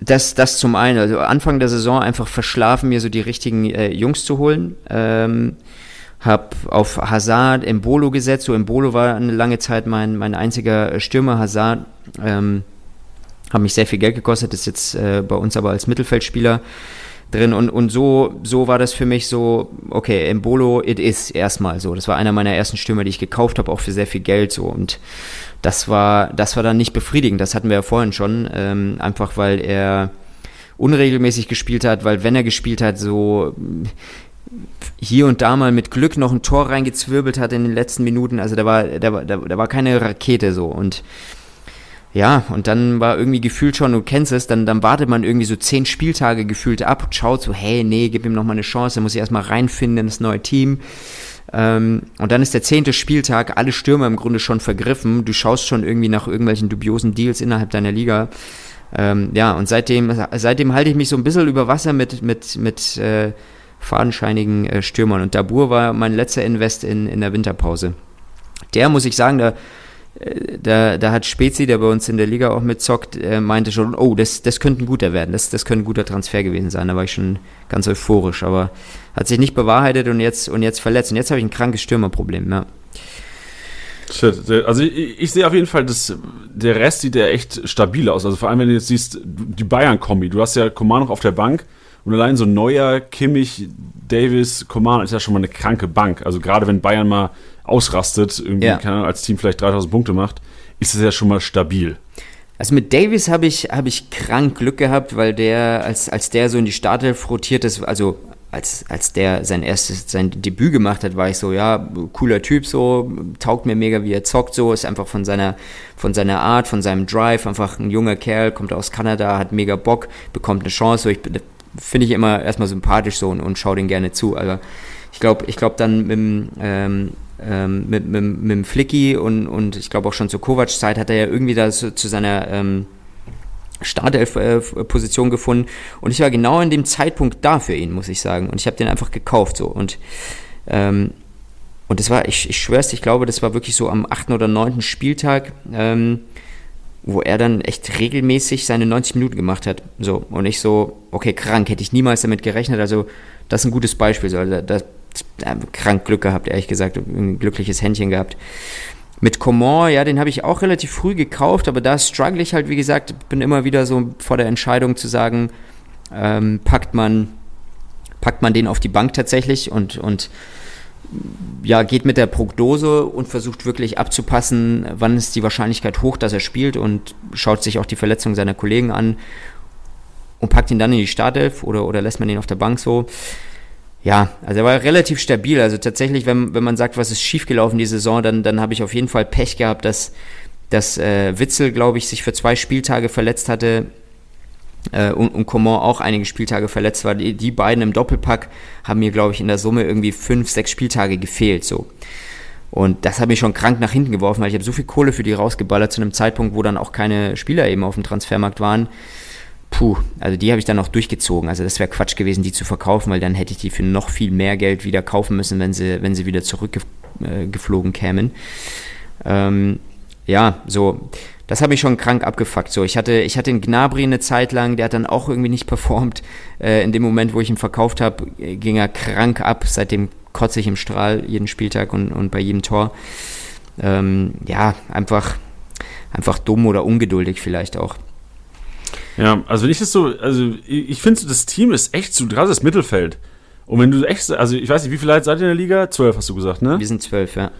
das, das zum einen, also Anfang der Saison einfach verschlafen, mir so die richtigen äh, Jungs zu holen. Ähm, hab auf Hazard Embolo gesetzt. So Embolo war eine lange Zeit mein, mein einziger Stürmer. Hazard ähm, hat mich sehr viel Geld gekostet, ist jetzt äh, bei uns aber als Mittelfeldspieler drin. Und, und so, so war das für mich so, okay, Embolo, it is erstmal so. Das war einer meiner ersten Stürmer, die ich gekauft habe, auch für sehr viel Geld so. Und das war, das war dann nicht befriedigend. Das hatten wir ja vorhin schon, ähm, einfach weil er unregelmäßig gespielt hat, weil wenn er gespielt hat, so hier und da mal mit Glück noch ein Tor reingezwirbelt hat in den letzten Minuten. Also da war, da, da, da war keine Rakete so. Und ja, und dann war irgendwie gefühlt schon, du kennst es, dann, dann wartet man irgendwie so zehn Spieltage gefühlt ab und schaut so, hey, nee, gib ihm noch mal eine Chance, er muss sich erstmal reinfinden in das neue Team. Ähm, und dann ist der zehnte Spieltag, alle Stürmer im Grunde schon vergriffen. Du schaust schon irgendwie nach irgendwelchen dubiosen Deals innerhalb deiner Liga. Ähm, ja, und seitdem, seitdem halte ich mich so ein bisschen über Wasser mit, mit, mit äh, fadenscheinigen äh, Stürmern. Und Dabur war mein letzter Invest in, in der Winterpause. Der, muss ich sagen, da, da, da hat Spezi, der bei uns in der Liga auch mitzockt, äh, meinte schon, oh, das, das könnte ein guter werden, das, das könnte ein guter Transfer gewesen sein. Da war ich schon ganz euphorisch, aber hat sich nicht bewahrheitet und jetzt, und jetzt verletzt. Und jetzt habe ich ein krankes Stürmerproblem, ja. Also ich, ich, sehe auf jeden Fall, dass der Rest sieht ja echt stabil aus. Also vor allem, wenn du jetzt siehst, die Bayern-Kombi, du hast ja Coman noch auf der Bank und allein so neuer Kimmich, Davis, Coman ist ja schon mal eine kranke Bank. Also gerade wenn Bayern mal ausrastet, irgendwie ja. Ahnung, als Team vielleicht 3000 Punkte macht, ist es ja schon mal stabil. Also mit Davis habe ich, hab ich krank Glück gehabt, weil der, als, als der so in die Startelf rotiert ist, also als, als der sein erstes, sein Debüt gemacht hat, war ich so, ja, cooler Typ so, taugt mir mega, wie er zockt so, ist einfach von seiner, von seiner Art, von seinem Drive, einfach ein junger Kerl, kommt aus Kanada, hat mega Bock, bekommt eine Chance, so, ich finde ich immer erstmal sympathisch so und, und schaue den gerne zu, aber ich glaube, ich glaube dann mit, ähm, ähm, mit, mit, mit dem Flicky und, und ich glaube auch schon zur Kovac-Zeit hat er ja irgendwie da zu, seiner ähm, Startelf-Position gefunden und ich war genau in dem Zeitpunkt da für ihn, muss ich sagen. Und ich habe den einfach gekauft so und ähm, und das war, ich, ich schwör's, ich glaube, das war wirklich so am 8. oder 9. Spieltag, ähm, wo er dann echt regelmäßig seine 90 Minuten gemacht hat. So, und ich so, okay, krank, hätte ich niemals damit gerechnet. Also, das ist ein gutes Beispiel. So, also, das, das, krank Glück gehabt, ehrlich gesagt, ein glückliches Händchen gehabt. Mit Coman, ja, den habe ich auch relativ früh gekauft, aber da struggle ich halt, wie gesagt, bin immer wieder so vor der Entscheidung zu sagen, ähm, packt man, packt man den auf die Bank tatsächlich und, und ja, geht mit der Prognose und versucht wirklich abzupassen, wann ist die Wahrscheinlichkeit hoch, dass er spielt und schaut sich auch die Verletzung seiner Kollegen an und packt ihn dann in die Startelf oder, oder lässt man ihn auf der Bank so ja, also er war relativ stabil. Also tatsächlich, wenn, wenn man sagt, was ist schiefgelaufen die Saison, dann, dann habe ich auf jeden Fall Pech gehabt, dass, dass äh, Witzel, glaube ich, sich für zwei Spieltage verletzt hatte äh, und, und Coman auch einige Spieltage verletzt war. Die, die beiden im Doppelpack haben mir, glaube ich, in der Summe irgendwie fünf, sechs Spieltage gefehlt. So. Und das hat mich schon krank nach hinten geworfen, weil ich habe so viel Kohle für die rausgeballert zu einem Zeitpunkt, wo dann auch keine Spieler eben auf dem Transfermarkt waren puh, also die habe ich dann noch durchgezogen. Also das wäre Quatsch gewesen, die zu verkaufen, weil dann hätte ich die für noch viel mehr Geld wieder kaufen müssen, wenn sie, wenn sie wieder zurückgeflogen äh, kämen. Ähm, ja, so, das habe ich schon krank abgefuckt. So, ich hatte, ich hatte einen Gnabry eine Zeit lang, der hat dann auch irgendwie nicht [LAUGHS] performt. Äh, in dem Moment, wo ich ihn verkauft habe, ging er krank ab. Seitdem kotze ich im Strahl jeden Spieltag und, und bei jedem Tor. Ähm, ja, einfach, einfach dumm oder ungeduldig vielleicht auch. Ja, also wenn ich das so, also ich finde, das Team ist echt zu, gerade das Mittelfeld. Und wenn du echt, also ich weiß nicht, wie viele Leute seid ihr in der Liga? Zwölf hast du gesagt, ne? Wir sind zwölf, ja.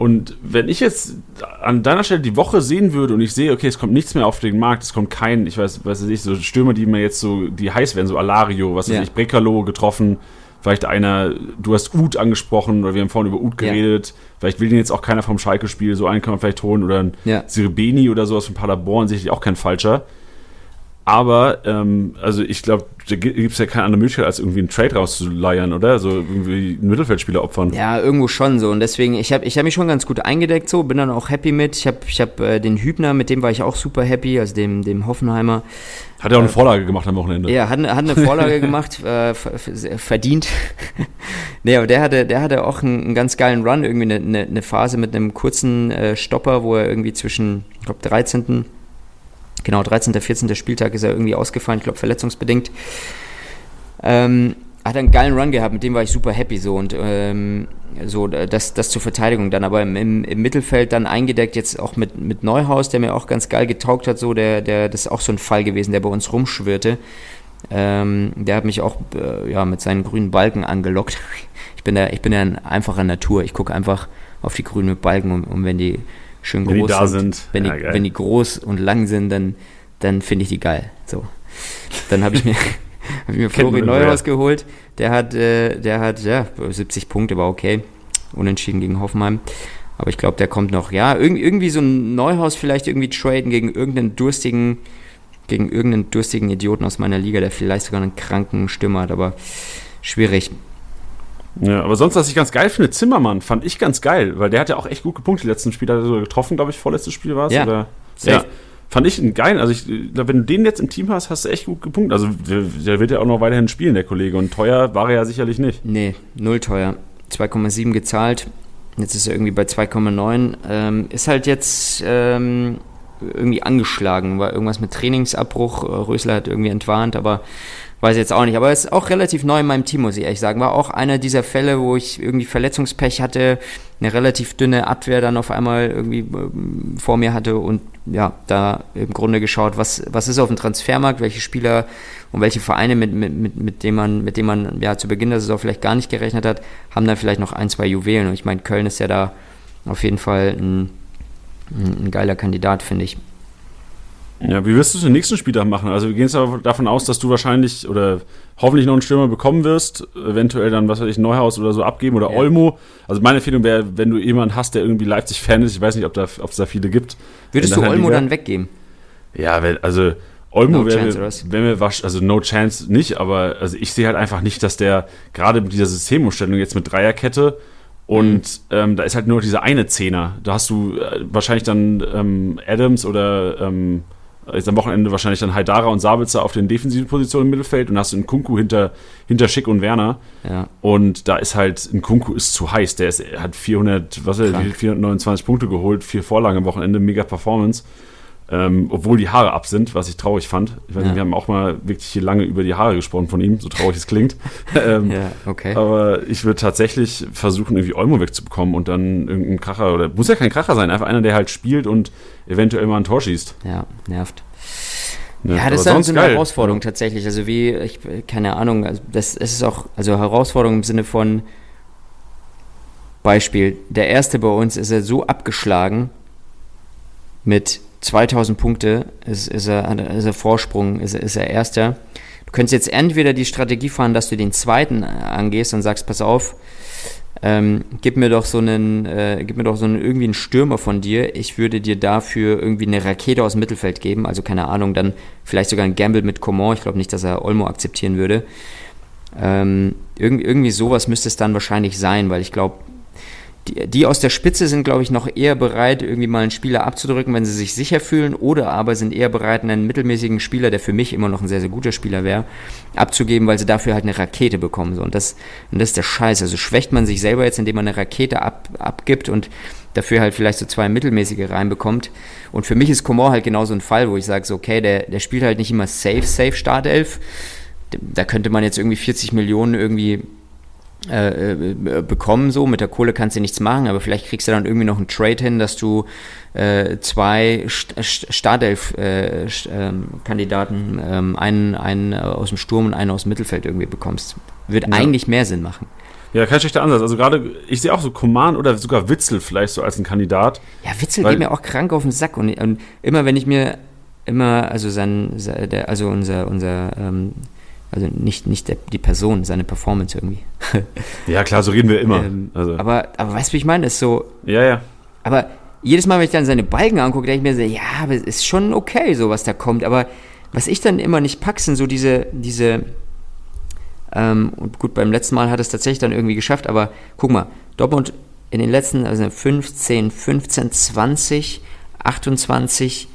Und wenn ich jetzt an deiner Stelle die Woche sehen würde und ich sehe, okay, es kommt nichts mehr auf den Markt, es kommt kein, ich weiß, weiß ich, so Stürmer, die mir jetzt so, die heiß werden, so Alario, was weiß ja. ich, Brekalo getroffen, vielleicht einer, du hast Ut angesprochen oder wir haben vorhin über Ut geredet, ja. vielleicht will den jetzt auch keiner vom Schalke-Spiel, so einen kann man vielleicht holen oder ein ja. Sirbeni oder sowas von Paderborn, sicherlich auch kein falscher. Aber, ähm, also ich glaube, da gibt es ja keine andere Möglichkeit, als irgendwie einen Trade rauszuleiern, oder? So irgendwie einen Mittelfeldspieler opfern. Ja, irgendwo schon so. Und deswegen, ich habe ich hab mich schon ganz gut eingedeckt, so, bin dann auch happy mit. Ich habe ich hab, äh, den Hübner, mit dem war ich auch super happy, also dem, dem Hoffenheimer. Hat er auch eine äh, Vorlage gemacht am Wochenende? Ja, hat, hat eine Vorlage [LAUGHS] gemacht, äh, verdient. [LAUGHS] nee, aber der hatte, der hatte auch einen, einen ganz geilen Run, irgendwie eine, eine, eine Phase mit einem kurzen äh, Stopper, wo er irgendwie zwischen, ich glaube, 13 Genau, 13., 14. Spieltag ist er irgendwie ausgefallen, ich glaube verletzungsbedingt. Ähm, hat einen geilen Run gehabt, mit dem war ich super happy so und ähm, so das, das zur Verteidigung dann, aber im, im, Mittelfeld dann eingedeckt jetzt auch mit, mit Neuhaus, der mir auch ganz geil getaugt hat, so der, der, das ist auch so ein Fall gewesen, der bei uns rumschwirrte. Ähm, der hat mich auch äh, ja, mit seinen grünen Balken angelockt. [LAUGHS] Ich bin ja, ich bin ja ein einfacher Natur. Ich gucke einfach auf die grünen Balken und, und wenn die schön wenn groß die da sind. sind. Wenn, ja, die, wenn die groß und lang sind, dann, dann finde ich die geil. So. Dann habe ich mir, [LAUGHS] habe ich mir Flori Neuhaus geholt. Der hat, äh, der hat, ja, 70 Punkte, war okay. Unentschieden gegen Hoffenheim. Aber ich glaube, der kommt noch. Ja, irgendwie so ein Neuhaus vielleicht irgendwie traden gegen irgendeinen durstigen, gegen irgendeinen durstigen Idioten aus meiner Liga, der vielleicht sogar einen kranken Stürmer hat, aber schwierig. Ja, aber sonst, was ich ganz geil finde, Zimmermann fand ich ganz geil, weil der hat ja auch echt gut gepunktet. Die letzten Spiele hat er so getroffen, glaube ich, vorletztes Spiel war es. Ja, oder? ja, fand ich einen geilen. Also, ich, wenn du den jetzt im Team hast, hast du echt gut gepunktet. Also, der, der, wird ja auch noch weiterhin spielen, der Kollege. Und teuer war er ja sicherlich nicht. Nee, null teuer. 2,7 gezahlt. Jetzt ist er irgendwie bei 2,9. Ähm, ist halt jetzt ähm, irgendwie angeschlagen, war irgendwas mit Trainingsabbruch. Rösler hat irgendwie entwarnt, aber Weiß ich jetzt auch nicht, aber er ist auch relativ neu in meinem Team, muss ich ehrlich sagen. War auch einer dieser Fälle, wo ich irgendwie Verletzungspech hatte, eine relativ dünne Abwehr dann auf einmal irgendwie äh, vor mir hatte und ja, da im Grunde geschaut, was, was ist auf dem Transfermarkt, welche Spieler und welche Vereine, mit, mit, mit, mit denen man, mit denen man ja zu Beginn der Saison vielleicht gar nicht gerechnet hat, haben da vielleicht noch ein, zwei Juwelen. Und ich meine, Köln ist ja da auf jeden Fall ein, ein geiler Kandidat, finde ich. Ja, wie wirst du es den nächsten Spieltag machen? Also wir gehen jetzt davon aus, dass du wahrscheinlich oder hoffentlich noch einen Stürmer bekommen wirst, eventuell dann, was weiß ich, Neuhaus oder so abgeben oder ja. Olmo. Also meine Empfehlung wäre, wenn du jemanden hast, der irgendwie Leipzig-Fan ist, ich weiß nicht, ob, da, ob es da viele gibt. Würdest du Olmo dann weggeben? Ja, wenn, also Olmo no wäre wenn wir wasch, also no chance nicht, aber also ich sehe halt einfach nicht, dass der gerade mit dieser Systemumstellung jetzt mit Dreierkette und mhm. ähm, da ist halt nur dieser eine Zehner. Da hast du äh, wahrscheinlich dann ähm, Adams oder ähm, jetzt am Wochenende wahrscheinlich dann Haidara und Sabitzer auf den defensiven Positionen im Mittelfeld und hast einen Kunku hinter, hinter Schick und Werner. Ja. Und da ist halt, ein Kunku ist zu heiß. Der ist, hat 400, was er, 429 Punkte geholt, vier Vorlagen am Wochenende, mega Performance. Ähm, obwohl die Haare ab sind, was ich traurig fand. Ich weiß ja. nicht, wir haben auch mal wirklich hier lange über die Haare gesprochen von ihm, so traurig es klingt. [LAUGHS] ähm, ja, okay. Aber ich würde tatsächlich versuchen, irgendwie Olmo wegzubekommen und dann irgendein Kracher, oder muss ja kein Kracher sein, einfach einer, der halt spielt und eventuell mal ein Tor schießt. Ja, nervt. Ja, ja das ist dann so eine geil. Herausforderung tatsächlich. Also wie, ich, keine Ahnung, also das, das ist auch, also Herausforderung im Sinne von Beispiel, der erste bei uns ist er so abgeschlagen mit 2000 Punkte ist, ist, er, ist er Vorsprung, ist, ist er Erster. Du könntest jetzt entweder die Strategie fahren, dass du den Zweiten angehst und sagst, pass auf, ähm, gib mir doch so einen, äh, gib mir doch so einen irgendwie einen Stürmer von dir. Ich würde dir dafür irgendwie eine Rakete aus dem Mittelfeld geben. Also keine Ahnung, dann vielleicht sogar ein Gamble mit Coman. Ich glaube nicht, dass er Olmo akzeptieren würde. Ähm, irgendwie, irgendwie sowas müsste es dann wahrscheinlich sein, weil ich glaube, die, die aus der Spitze sind, glaube ich, noch eher bereit, irgendwie mal einen Spieler abzudrücken, wenn sie sich sicher fühlen, oder aber sind eher bereit, einen mittelmäßigen Spieler, der für mich immer noch ein sehr, sehr guter Spieler wäre, abzugeben, weil sie dafür halt eine Rakete bekommen. So. Und, das, und das ist der Scheiß. Also schwächt man sich selber jetzt, indem man eine Rakete ab, abgibt und dafür halt vielleicht so zwei mittelmäßige reinbekommt. Und für mich ist Komor halt genau so ein Fall, wo ich sage, so, okay, der, der spielt halt nicht immer safe, safe Startelf. Da könnte man jetzt irgendwie 40 Millionen irgendwie äh, äh, bekommen, so. Mit der Kohle kannst du nichts machen, aber vielleicht kriegst du dann irgendwie noch einen Trade hin, dass du äh, zwei Startelf-Kandidaten, äh, ähm, einen, einen aus dem Sturm und einen aus dem Mittelfeld irgendwie bekommst. Wird ja. eigentlich mehr Sinn machen. Ja, kein schlechter Ansatz. Also gerade, ich sehe auch so Command oder sogar Witzel vielleicht so als ein Kandidat. Ja, Witzel geht mir auch krank auf den Sack und, und immer wenn ich mir immer, also sein, also unser, unser ähm, also nicht, nicht der, die Person, seine Performance irgendwie. [LAUGHS] ja, klar, so reden wir immer. Ähm, also. aber, aber weißt du, wie ich meine? Ist so. Ja, ja. Aber jedes Mal, wenn ich dann seine Balken angucke, denke ich mir so, ja, aber es ist schon okay, so was da kommt. Aber was ich dann immer nicht packe, sind so diese, diese, ähm, und gut, beim letzten Mal hat es tatsächlich dann irgendwie geschafft, aber guck mal, Dortmund in den letzten, also 15, 15, 20, 28,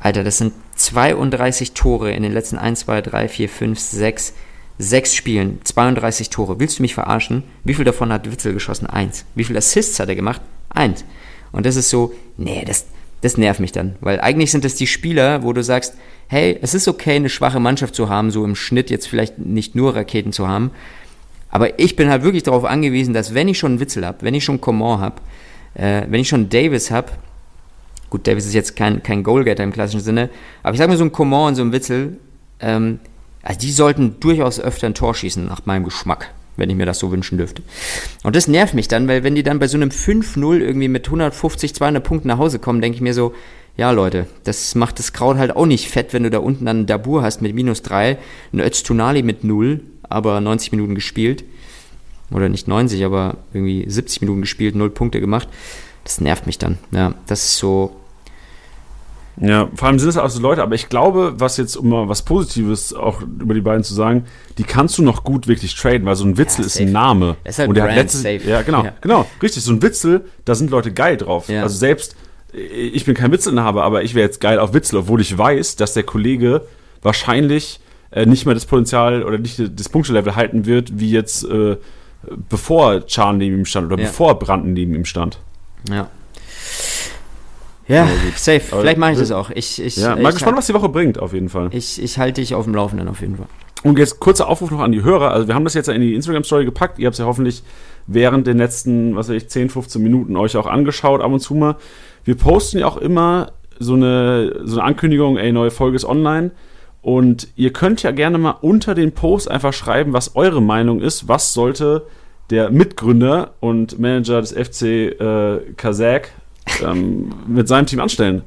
Alter, das sind 32 Tore in den letzten 1, 2, 3, 4, 5, 6, 6 Spielen. 32 Tore. Willst du mich verarschen? Wie viel davon hat Witzel geschossen? Eins. Wie viele Assists hat er gemacht? Eins. Und das ist so, nee, das, das nervt mich dann. Weil eigentlich sind das die Spieler, wo du sagst, hey, es ist okay, eine schwache Mannschaft zu haben, so im Schnitt jetzt vielleicht nicht nur Raketen zu haben. Aber ich bin halt wirklich darauf angewiesen, dass wenn ich schon einen Witzel habe, wenn ich schon Coman habe, äh, wenn ich schon Davis habe, Gut, Davis ist jetzt kein, kein Goalgetter im klassischen Sinne, aber ich sage mal so ein Coman und so ein Witzel, ähm, also die sollten durchaus öfter ein Tor schießen, nach meinem Geschmack, wenn ich mir das so wünschen dürfte. Und das nervt mich dann, weil wenn die dann bei so einem 5-0 irgendwie mit 150, 200 Punkten nach Hause kommen, denke ich mir so, ja, Leute, das macht das Kraut halt auch nicht fett, wenn du da unten dann Dabur hast mit minus 3, ein Öztunali mit 0, aber 90 Minuten gespielt. Oder nicht 90, aber irgendwie 70 Minuten gespielt, 0 Punkte gemacht. Das nervt mich dann. Ja, das ist so. Ja, vor allem sind es auch so Leute, aber ich glaube, was jetzt, um mal was Positives auch über die beiden zu sagen, die kannst du noch gut wirklich traden, weil so ein Witzel ja, ist ein Name. Das ist halt und der Brand hat letztes, safe. Ja, genau, Ja. genau, richtig. So ein Witzel, da sind Leute geil drauf. Ja. Also selbst, ich bin kein Witzelinhaber, aber ich wäre jetzt geil auf Witzel, obwohl ich weiß, dass der Kollege wahrscheinlich äh, nicht mehr das Potenzial oder nicht das Punktelevel halten wird, wie jetzt äh, bevor Chan neben ihm stand oder bevor Branden neben ihm stand. Ja. Ja, safe. Aber- Vielleicht mache ich das auch. Ich, ich, Ja, ich, mal gespannt, was die Woche bringt, auf jeden Fall. Ich, ich halte dich auf dem Laufenden auf jeden Fall. Und jetzt kurzer Aufruf noch an die Hörer. Also wir haben das jetzt in die Instagram-Story gepackt. Ihr habt es ja hoffentlich während den letzten, was weiß ich, 10, 15 Minuten euch auch angeschaut, ab und zu mal. Wir posten ja auch immer so eine, so eine Ankündigung, ey, neue Folge ist online. Und ihr könnt ja gerne mal unter den Post einfach schreiben, was eure Meinung ist. Was sollte der Mitgründer und Manager des FC äh, Kazakh ähm, mit seinem Team anstellen?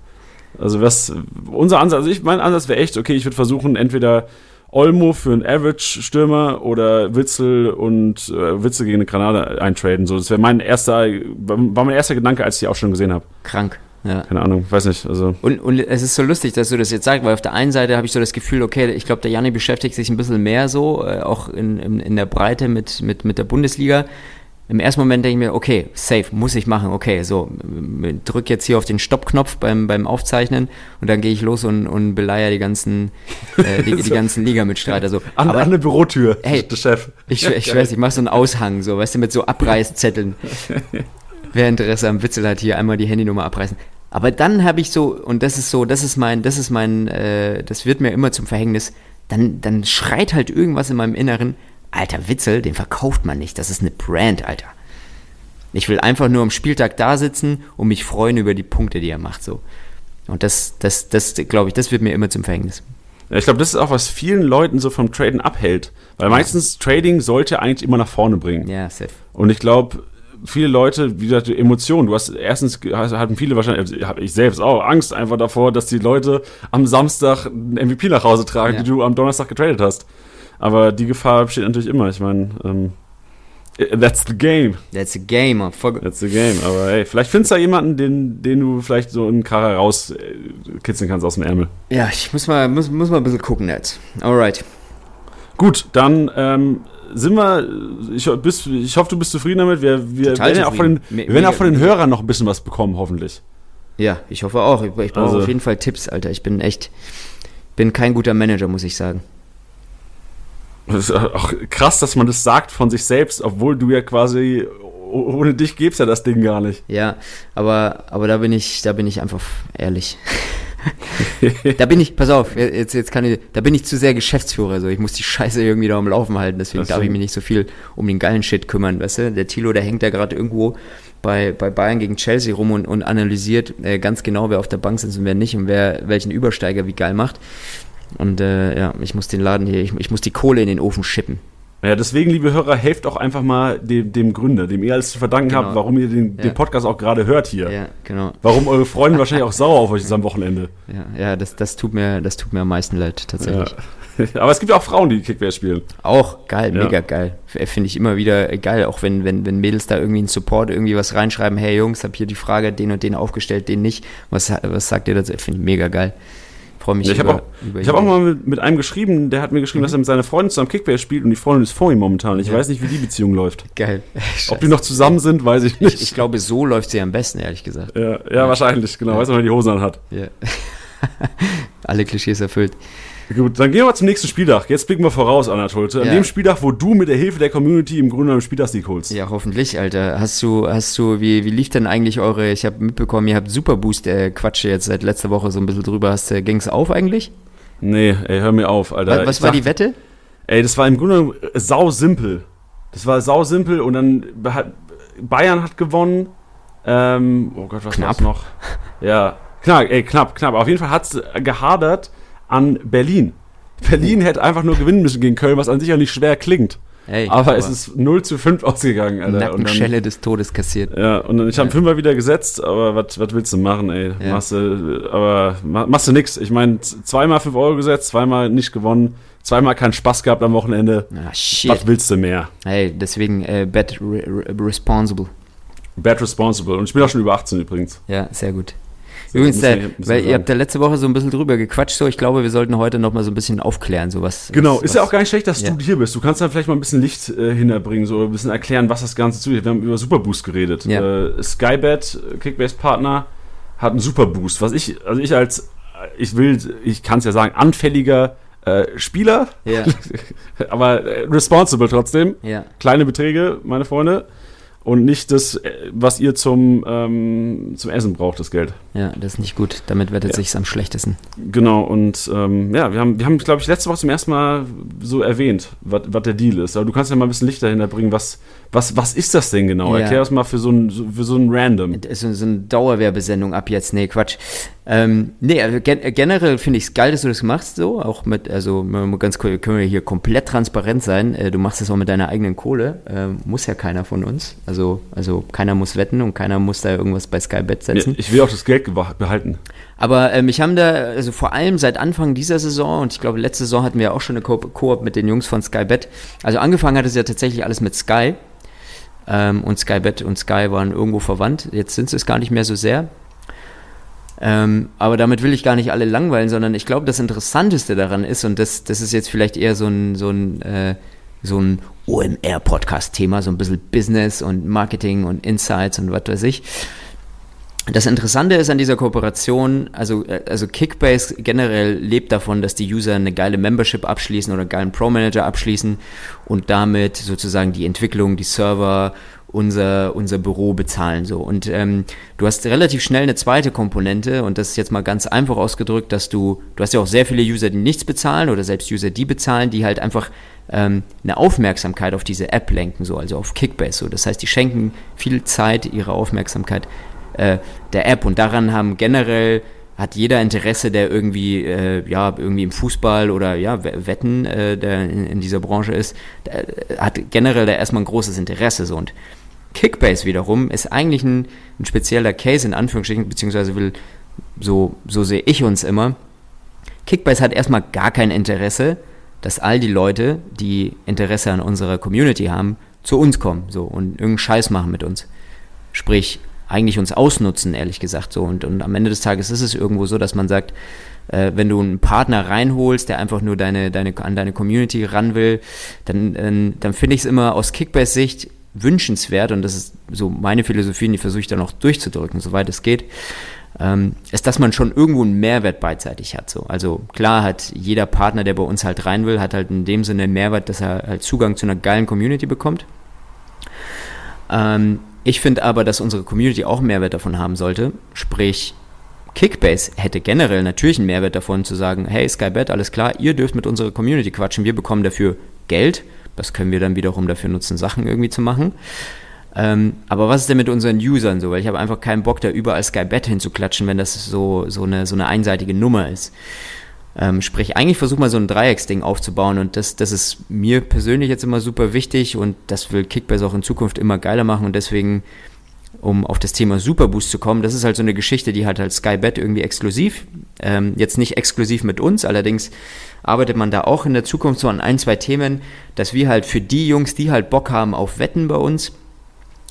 Also was unser Ansatz, also ich mein Ansatz wäre echt, okay, ich würde versuchen, entweder Olmo für einen Average-Stürmer oder Witzel und äh, Witzel gegen eine Granate eintraden. So, das wäre mein erster, war mein erster Gedanke, als ich die auch schon gesehen habe. Krank. Ja. Keine Ahnung, weiß nicht. Also Und, und es ist so lustig, dass du das jetzt sagst, weil auf der einen Seite habe ich so das Gefühl, okay, ich glaube, der Janni beschäftigt sich ein bisschen mehr so, äh, auch in, in, in der Breite mit, mit, mit der Bundesliga. Im ersten Moment denke ich mir, okay, safe, muss ich machen, okay, so, drück jetzt hier auf den Stoppknopf beim, beim Aufzeichnen und dann gehe ich los und, und beleier die ganzen, [LAUGHS] äh, die, die ganzen Ligamitstreiter. So. an, Aber an eine Bürotür, Hey. der Chef. ich, ich [LAUGHS] weiß, ich mache so einen Aushang, so, weißt du, mit so Abreißzetteln. [LAUGHS] Wer Interesse am Witzel hat, hier einmal die Handynummer abreißen. Aber dann habe ich so, und das ist so, das ist mein, das ist mein, äh, das wird mir immer zum Verhängnis, dann, dann schreit halt irgendwas in meinem Inneren, alter Witzel, den verkauft man nicht, das ist eine Brand, Alter. Ich will einfach nur am Spieltag da sitzen und mich freuen über die Punkte, die er macht, so. Und das, das, das, glaube ich, das wird mir immer zum Verhängnis. Ja, ich glaube, das ist auch, was vielen Leuten so vom Traden abhält. Weil meistens Trading sollte eigentlich immer nach vorne bringen. Ja, safe. Und ich glaube, viele Leute, wie gesagt, Emotionen. Du hast erstens also hatten viele wahrscheinlich, habe ich selbst auch Angst einfach davor, dass die Leute am Samstag einen MVP nach Hause tragen, Ja. die du am Donnerstag getradet hast. Aber die Gefahr besteht natürlich immer. Ich meine, ähm, that's the game. That's a game, man. That's the game. Aber hey, vielleicht findest du da jemanden, den, den du vielleicht so einen Karre rauskitzeln kannst aus dem Ärmel. Ja, ich muss mal, muss, muss mal ein bisschen gucken jetzt. Alright. Gut, dann ähm, sind wir, ich, bist, ich hoffe, du bist zufrieden damit. Wir, wir Total werden ja auch von den, wir werden auch von den Hörern noch ein bisschen was bekommen, hoffentlich. Ja, ich hoffe auch. Ich, ich brauche Also- auf jeden Fall Tipps, Alter. Ich bin echt, bin kein guter Manager, muss ich sagen. Das ist auch krass, dass man das sagt von sich selbst, obwohl du ja quasi oh- ohne dich gäb's ja das Ding gar nicht. Ja, aber, aber da bin ich, da bin ich einfach ehrlich. [LAUGHS] da bin ich, pass auf, jetzt, jetzt kann ich, da bin ich zu sehr Geschäftsführer, so. Ich muss die Scheiße irgendwie da am Laufen halten, deswegen Das darf ich mich nicht so viel um den geilen Shit kümmern, weißt du? Der Tilo, der hängt da gerade irgendwo bei, bei Bayern gegen Chelsea rum und, und analysiert äh, ganz genau, wer auf der Bank sitzt und wer nicht und wer welchen Übersteiger wie geil macht. Und äh, ja, ich muss den Laden hier, ich, ich muss die Kohle in den Ofen schippen. Ja, deswegen, liebe Hörer, helft auch einfach mal dem, dem Gründer, dem ihr alles zu verdanken Genau. habt, warum ihr den, Ja. den Podcast auch gerade hört hier. Ja, genau. Warum eure Freunde wahrscheinlich [LAUGHS] auch sauer auf euch ist am Wochenende. Ja, ja das, das, tut mir, das tut mir am meisten leid, tatsächlich. Ja. [LAUGHS] Aber es gibt ja auch Frauen, die Kickbase spielen. Auch geil, mega geil. F- Finde ich immer wieder geil, auch wenn, wenn, wenn Mädels da irgendwie einen Support irgendwie was reinschreiben, hey Jungs, hab hier die Frage, den und den aufgestellt, den nicht. Was, was sagt ihr dazu? Finde ich mega geil. Freue mich Ja, ich habe über- auch, über ich hab auch mal mit, mit einem geschrieben, der hat mir geschrieben, dass er mit seiner Freundin zusammen Kickbase spielt und die Freundin ist vor ihm momentan. Ich Ja. weiß nicht, wie die Beziehung läuft. Geil. Ob die noch zusammen sind, weiß ich nicht. ich, ich glaube, so läuft sie am besten, ehrlich gesagt. ja, ja, wahrscheinlich, genau. Weiß man, wer die Hosen anhat. Ja. [LAUGHS] Alle Klischees erfüllt. Gut, dann gehen wir mal zum nächsten Spieltag. Jetzt blicken wir voraus, Anatol. An Ja. dem Spieltag, wo du mit der Hilfe der Community im Grunde einen Spieltagssieg holst. Ja, hoffentlich, Alter. Hast du, hast du, wie, wie lief denn eigentlich eure, ich habe mitbekommen, ihr habt Superboost, äh, Quatsche jetzt seit letzter Woche so ein bisschen drüber. Hast, äh, ging's auf eigentlich? Nee, ey, hör mir auf, Alter. was was war sag- die Wette? Ey, das war im Grunde genommen sau simpel. Das war sau simpel und dann hat Bayern hat gewonnen. Ähm, oh Gott, was Knapp. noch? Ja, knapp, ey, knapp, knapp. Auf jeden Fall hat's gehadert an Berlin. Berlin hätte einfach nur gewinnen müssen gegen Köln, was an sich ja nicht schwer klingt. Ey, aber, aber, es ist 0 zu 5 ausgegangen, Alter. Nackenschelle des Todes kassiert. Ja, und dann, ich habe ja. Fünfer wieder gesetzt, aber was willst du machen, ey? Ja. Machst du, aber machst du nix. Ich meine, zweimal 5 Euro gesetzt, zweimal nicht gewonnen, zweimal keinen Spaß gehabt am Wochenende. Ah, shit. Was willst du mehr? Hey, deswegen äh, bet re responsible. Bet responsible. Und ich bin auch schon über 18 übrigens. Ja, sehr gut. Übrigens, der, weil ihr habt ja letzte Woche so ein bisschen drüber gequatscht, so ich glaube, wir sollten heute noch mal so ein bisschen aufklären, so was. Genau, was, ist ja auch gar nicht schlecht, dass ja. du hier bist. Du kannst dann vielleicht mal ein bisschen Licht äh, hinterbringen, so ein bisschen erklären, was das Ganze zu Wir haben über Superboost geredet. Ja. Äh, Skybet, Kickbase-Partner, hat einen Superboost. Was ich, also ich als, ich will, ich kann es ja sagen, anfälliger äh, Spieler, ja. [LAUGHS] aber äh, responsible trotzdem. Ja. Kleine Beträge, meine Freunde und nicht das, äh, was ihr zum, ähm, zum Essen braucht, das Geld. Ja, das ist nicht gut. Damit wettet ja. sich's am schlechtesten. Genau, und ähm, ja, wir haben, wir haben glaube ich, letzte Woche zum ersten Mal so erwähnt, was der Deal ist. Aber du kannst ja mal ein bisschen Licht dahinter bringen, was, was, was ist das denn genau? Ja. Erklär das mal für so ein, für so ein Random. Das ist so eine Dauerwerbesendung ab jetzt. Nee, Quatsch. Ähm, nee, also gen generell finde ich es geil, dass du das machst, so. Auch mit, also ganz cool, können wir hier komplett transparent sein. Äh, du machst das auch mit deiner eigenen Kohle. Äh, muss ja keiner von uns. Also, also keiner muss wetten und keiner muss da irgendwas bei Skybet setzen. Ich will auch das Geld behalten. Aber ähm, ich habe da, also vor allem seit Anfang dieser Saison, und ich glaube, letzte Saison hatten wir auch schon eine Koop mit den Jungs von Skybet. Also angefangen hat es ja tatsächlich alles mit Sky. Ähm, und Skybet und Sky waren irgendwo verwandt. Jetzt sind sie es gar nicht mehr so sehr. Ähm, aber damit will ich gar nicht alle langweilen, sondern ich glaube, das Interessanteste daran ist, und das, das ist jetzt vielleicht eher so ein, so ein, äh, so ein OMR-Podcast-Thema, so ein bisschen Business und Marketing und Insights und was weiß ich. Das Interessante ist an dieser Kooperation, also, äh, also Kickbase generell lebt davon, dass die User eine geile Membership abschließen oder einen geilen Pro-Manager abschließen und damit sozusagen die Entwicklung, die Server, unser, unser Büro bezahlen. So. Und ähm, du hast relativ schnell eine zweite Komponente und das ist jetzt mal ganz einfach ausgedrückt, dass du, du hast ja auch sehr viele User, die nichts bezahlen oder selbst User, die bezahlen, die halt einfach ähm, eine Aufmerksamkeit auf diese App lenken, so, also auf Kickbase. So. Das heißt, die schenken viel Zeit, ihre Aufmerksamkeit äh, der App. Und daran haben generell hat jeder Interesse, der irgendwie äh, ja irgendwie im Fußball oder ja Wetten, äh, der in, in, dieser Branche ist, der, hat generell da erstmal ein großes Interesse so und Kickbase wiederum ist eigentlich ein, ein spezieller Case in Anführungsstrichen beziehungsweise will so so sehe ich uns immer. Kickbase hat erstmal gar kein Interesse, dass all die Leute, die Interesse an unserer Community haben, zu uns kommen so und irgendeinen Scheiß machen mit uns. Sprich, eigentlich uns ausnutzen, ehrlich gesagt. So. Und, und am Ende des Tages ist es irgendwo so, dass man sagt, äh, wenn du einen Partner reinholst, der einfach nur deine, deine, an deine Community ran will, dann, äh, dann finde ich es immer aus Kickbase-Sicht wünschenswert, und das ist so meine Philosophie, die versuche ich dann auch durchzudrücken, soweit es geht, ähm, ist, dass man schon irgendwo einen Mehrwert beidseitig hat. So. Also klar hat jeder Partner, der bei uns halt rein will, hat halt in dem Sinne einen Mehrwert, dass er halt Zugang zu einer geilen Community bekommt. Ähm, ich finde aber, dass unsere Community auch einen Mehrwert davon haben sollte. Sprich, Kickbase hätte generell natürlich einen Mehrwert davon zu sagen, hey Skybet, alles klar, ihr dürft mit unserer Community quatschen, wir bekommen dafür Geld. Das können wir dann wiederum dafür nutzen, Sachen irgendwie zu machen. Ähm, aber was ist denn mit unseren Usern so? Weil ich habe einfach keinen Bock, da überall Skybet hinzuklatschen, wenn das so, so, eine, so eine einseitige Nummer ist. Ähm, sprich, eigentlich versuch mal so ein Dreiecksding aufzubauen und das, das ist mir persönlich jetzt immer super wichtig und das will Kickbase auch in Zukunft immer geiler machen und deswegen, um auf das Thema Superboost zu kommen, das ist halt so eine Geschichte, die hat halt Skybet irgendwie exklusiv, ähm, jetzt nicht exklusiv mit uns, allerdings arbeitet man da auch in der Zukunft so an ein, zwei Themen, dass wir halt für die Jungs, die halt Bock haben auf Wetten bei uns,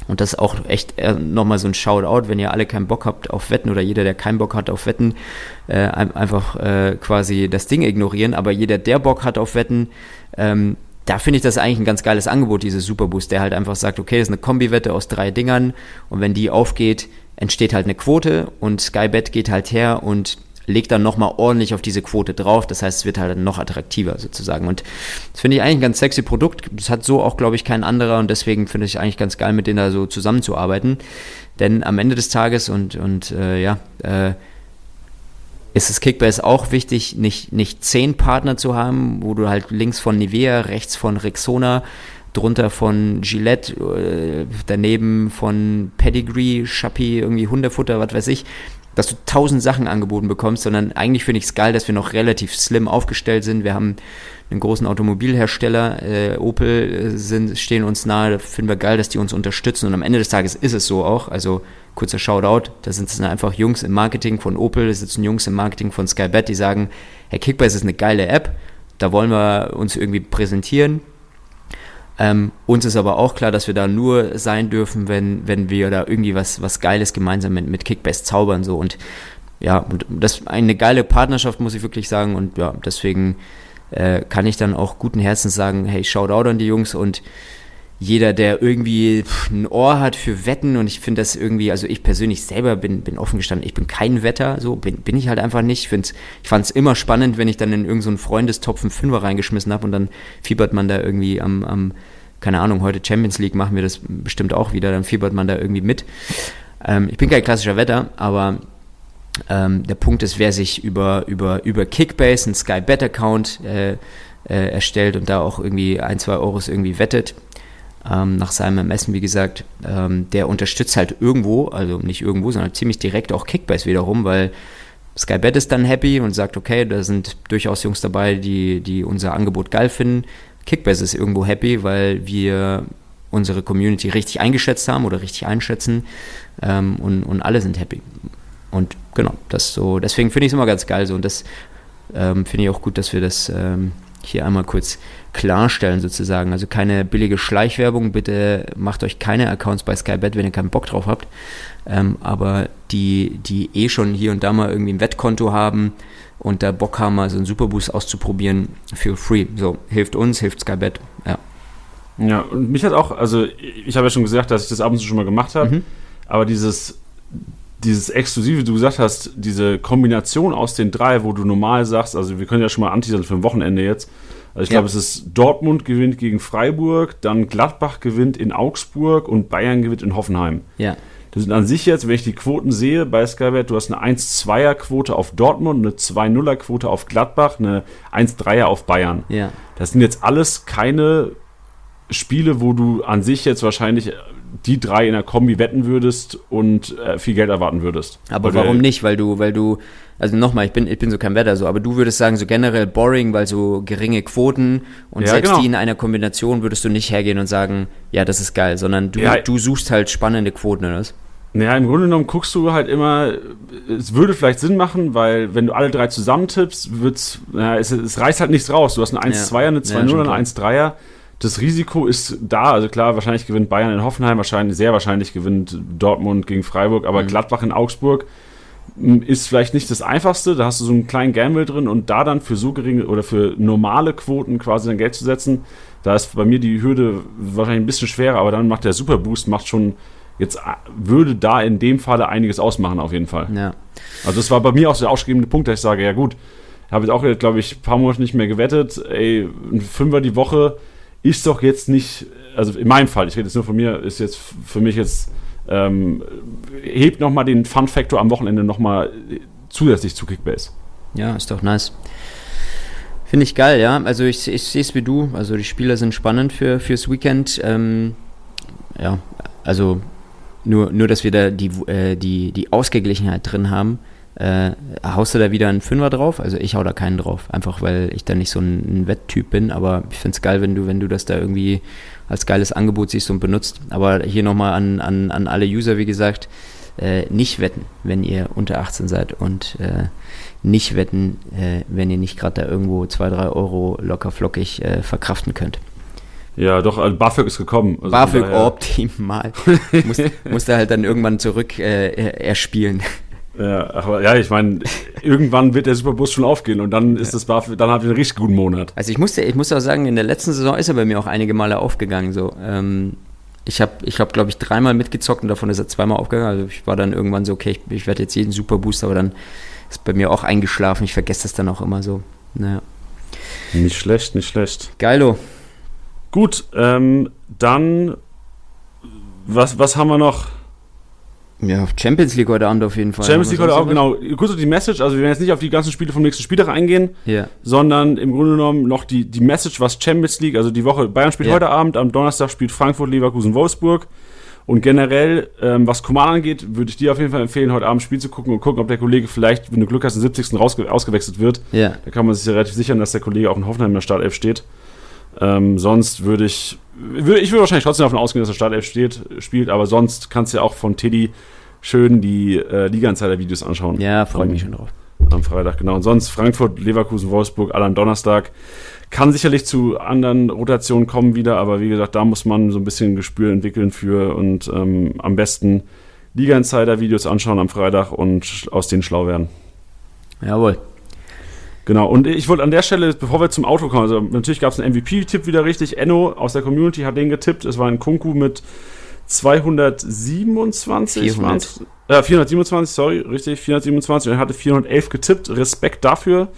und das ist auch echt äh, nochmal so ein Shoutout, wenn ihr alle keinen Bock habt auf Wetten oder jeder, der keinen Bock hat auf Wetten, äh, einfach äh, quasi das Ding ignorieren. Aber jeder, der Bock hat auf Wetten, ähm, da finde ich das eigentlich ein ganz geiles Angebot, dieses Superboost, der halt einfach sagt, okay, das ist eine Kombi-Wette aus drei Dingern und wenn die aufgeht, entsteht halt eine Quote und Skybet geht halt her und legt dann nochmal ordentlich auf diese Quote drauf. Das heißt, es wird halt noch attraktiver sozusagen. Und das finde ich eigentlich ein ganz sexy Produkt. Das hat so auch, glaube ich, kein anderer und deswegen finde ich eigentlich ganz geil, mit denen da so zusammenzuarbeiten. Denn am Ende des Tages und, und äh, ja, äh, ist es Kickbase auch wichtig, nicht, nicht zehn Partner zu haben, wo du halt links von Nivea, rechts von Rexona, drunter von Gillette, äh, daneben von Pedigree, Chappie, irgendwie Hundefutter, was weiß ich, dass du tausend Sachen angeboten bekommst, sondern eigentlich finde ich es geil, dass wir noch relativ slim aufgestellt sind. Wir haben einen großen Automobilhersteller, äh, Opel, äh, sind, stehen uns nahe. Da finden wir geil, dass die uns unterstützen. Und am Ende des Tages ist es so auch. Also kurzer Shoutout, da sind es einfach Jungs im Marketing von Opel, da sitzen Jungs im Marketing von Skybet, die sagen, hey, Kickbase ist eine geile App, da wollen wir uns irgendwie präsentieren. Ähm, uns ist aber auch klar, dass wir da nur sein dürfen, wenn, wenn wir da irgendwie was, was Geiles gemeinsam mit, mit Kickbase zaubern. So. Und ja, das ist eine geile Partnerschaft, muss ich wirklich sagen. Und ja, deswegen äh, kann ich dann auch guten Herzens sagen, hey, Shoutout an die Jungs und jeder, der irgendwie ein Ohr hat für Wetten und ich finde das irgendwie, also ich persönlich selber bin, bin offen gestanden, ich bin kein Wetter, so bin, bin ich halt einfach nicht. Ich, ich fand es immer spannend, wenn ich dann in irgendeinen so Freundestopf einen Fünfer reingeschmissen habe und dann fiebert man da irgendwie am, am, keine Ahnung, heute Champions League machen wir das bestimmt auch wieder, dann fiebert man da irgendwie mit. Ähm, ich bin kein klassischer Wetter, aber ähm, der Punkt ist, wer sich über, über, über Kickbase, einen Sky Bet Account äh, äh, erstellt und da auch irgendwie ein, zwei Euros irgendwie wettet, ähm, nach seinem Ermessen, wie gesagt, ähm, der unterstützt halt irgendwo, also nicht irgendwo, sondern ziemlich direkt auch Kickbase wiederum, weil Skybet ist dann happy und sagt, okay, da sind durchaus Jungs dabei, die, die unser Angebot geil finden. Kickbase ist irgendwo happy, weil wir unsere Community richtig eingeschätzt haben oder richtig einschätzen ähm, und, und alle sind happy. Und genau, das so, deswegen finde ich es immer ganz geil so und das ähm, finde ich auch gut, dass wir das ähm, hier einmal kurz klarstellen sozusagen. Also keine billige Schleichwerbung, bitte macht euch keine Accounts bei Skybet, wenn ihr keinen Bock drauf habt. Ähm, aber die, die eh schon hier und da mal irgendwie ein Wettkonto haben und da Bock haben, mal so einen Superboost auszuprobieren, feel free. So, hilft uns, hilft Skybet, ja. Ja, und mich hat auch, also ich habe ja schon gesagt, dass ich das ab und zu schon mal gemacht habe, mhm. aber dieses dieses Exklusive, du gesagt hast, diese Kombination aus den drei, wo du normal sagst, also wir können ja schon mal anteasern für ein Wochenende jetzt. Also ich ja. glaube, es ist Dortmund gewinnt gegen Freiburg, dann Gladbach gewinnt in Augsburg und Bayern gewinnt in Hoffenheim. Ja. Das sind an sich jetzt, wenn ich die Quoten sehe bei Skybet, du hast eine 1-2er-Quote auf Dortmund, eine 2-0er-Quote auf Gladbach, eine 1-3er auf Bayern. Ja. Das sind jetzt alles keine Spiele, wo du an sich jetzt wahrscheinlich die drei in der Kombi wetten würdest und äh, viel Geld erwarten würdest. Aber warum nicht? Weil du, weil du, also nochmal, ich bin, ich bin so kein Wetter so, aber du würdest sagen, so generell boring, weil so geringe Quoten und ja, selbst genau. die in einer Kombination würdest du nicht hergehen und sagen, ja, das ist geil, sondern du, ja. du suchst halt spannende Quoten, oder was? Naja, im Grunde genommen guckst du halt immer, es würde vielleicht Sinn machen, weil wenn du alle drei zusammentippst, wird's, naja, es, es reißt halt nichts raus. Du hast eine 1-2er, ja. eine 2-0, eine 1-3er das Risiko ist da. Also klar, wahrscheinlich gewinnt Bayern in Hoffenheim, wahrscheinlich, sehr wahrscheinlich gewinnt Dortmund gegen Freiburg, aber mhm. Gladbach in Augsburg ist vielleicht nicht das einfachste. Da hast du so einen kleinen Gamble drin und da dann für so geringe oder für normale Quoten quasi dein Geld zu setzen, da ist bei mir die Hürde wahrscheinlich ein bisschen schwerer, aber dann macht der Superboost macht schon jetzt würde da in dem Falle einiges ausmachen auf jeden Fall. Ja. Also das war bei mir auch der ausschlaggebende Punkt, dass ich sage, ja gut, habe jetzt auch, glaube ich, ein paar Monate nicht mehr gewettet. Ey, ein Fünfer die Woche, ist doch jetzt nicht, also in meinem Fall, ich rede jetzt nur von mir, ist jetzt für mich jetzt, ähm, hebt nochmal den Fun-Faktor am Wochenende nochmal zusätzlich zu Kickbase. Ja, ist doch nice. Finde ich geil, ja. Also ich, ich sehe es wie du. Also die Spieler sind spannend für, fürs Weekend. Ähm, ja, also nur, nur, dass wir da die, äh, die, die Ausgeglichenheit drin haben äh, haust du da wieder einen Fünfer drauf? Also ich hau da keinen drauf, einfach weil ich da nicht so ein, ein Wetttyp bin, aber ich finde es geil, wenn du, wenn du das da irgendwie als geiles Angebot siehst und benutzt. Aber hier nochmal an, an, an alle User, wie gesagt, äh, nicht wetten, wenn ihr unter 18 seid und äh, nicht wetten, äh, wenn ihr nicht gerade da irgendwo 2, 3 Euro locker flockig äh, verkraften könnt. Ja, doch, also BAföG ist gekommen. Also BAföG optimal. muss, musste halt dann irgendwann zurück äh, erspielen. [LAUGHS] Ja, aber ja, ich meine, irgendwann wird der Superbus schon aufgehen und dann ist das BAföG, dann habt ihr einen richtig guten Monat. Also ich musste, ich muss auch sagen, in der letzten Saison ist er bei mir auch einige Male aufgegangen. So, ähm, ich habe, ich habe, glaube ich, dreimal mitgezockt und davon ist er zweimal aufgegangen. Also ich war dann irgendwann so, okay, ich, ich werde jetzt jeden Superboost, aber dann ist bei mir auch eingeschlafen. Ich vergesse das dann auch immer so. Naja. Nicht schlecht, nicht schlecht. Geilo. Gut, ähm, dann was, was haben wir noch? Ja, Champions League heute Abend auf jeden Fall. Champions League heute Abend, genau. Kurz noch die Message, also wir werden jetzt nicht auf die ganzen Spiele vom nächsten Spieltag eingehen, yeah. sondern im Grunde genommen noch die, die Message, was Champions League, also die Woche, Bayern spielt yeah. heute Abend, am Donnerstag spielt Frankfurt, Leverkusen, Wolfsburg Und generell, ähm, was Command angeht, würde ich dir auf jeden Fall empfehlen, heute Abend Spiel zu gucken und gucken, ob der Kollege vielleicht, wenn du Glück hast, im 70. Rausge ausgewechselt wird. Ja. Da kann man sich ja relativ sichern, dass der Kollege auch in Hoffenheim in der Startelf steht. Ähm, sonst würde ich, würde, ich würde wahrscheinlich trotzdem davon ausgehen, dass der Startelf steht, spielt, aber sonst kannst du ja auch von Teddy schön die äh, Liga-Insider-Videos anschauen. Ja, freue mich schon drauf. Am Freitag, genau. Und sonst Frankfurt, Leverkusen, Wolfsburg, alle am Donnerstag. Kann sicherlich zu anderen Rotationen kommen wieder, aber wie gesagt, da muss man so ein bisschen Gespür entwickeln für und ähm, am besten Liga-Insider-Videos anschauen am Freitag und aus denen schlau werden. Jawohl. Genau, und ich wollte an der Stelle, bevor wir zum Auto kommen, also natürlich gab es einen MVP-Tipp wieder richtig. Enno aus der Community hat den getippt. Es war ein Kunku mit 227. 400. Äh, 427, sorry, richtig, 427. Und er hatte 411 getippt. Respekt dafür.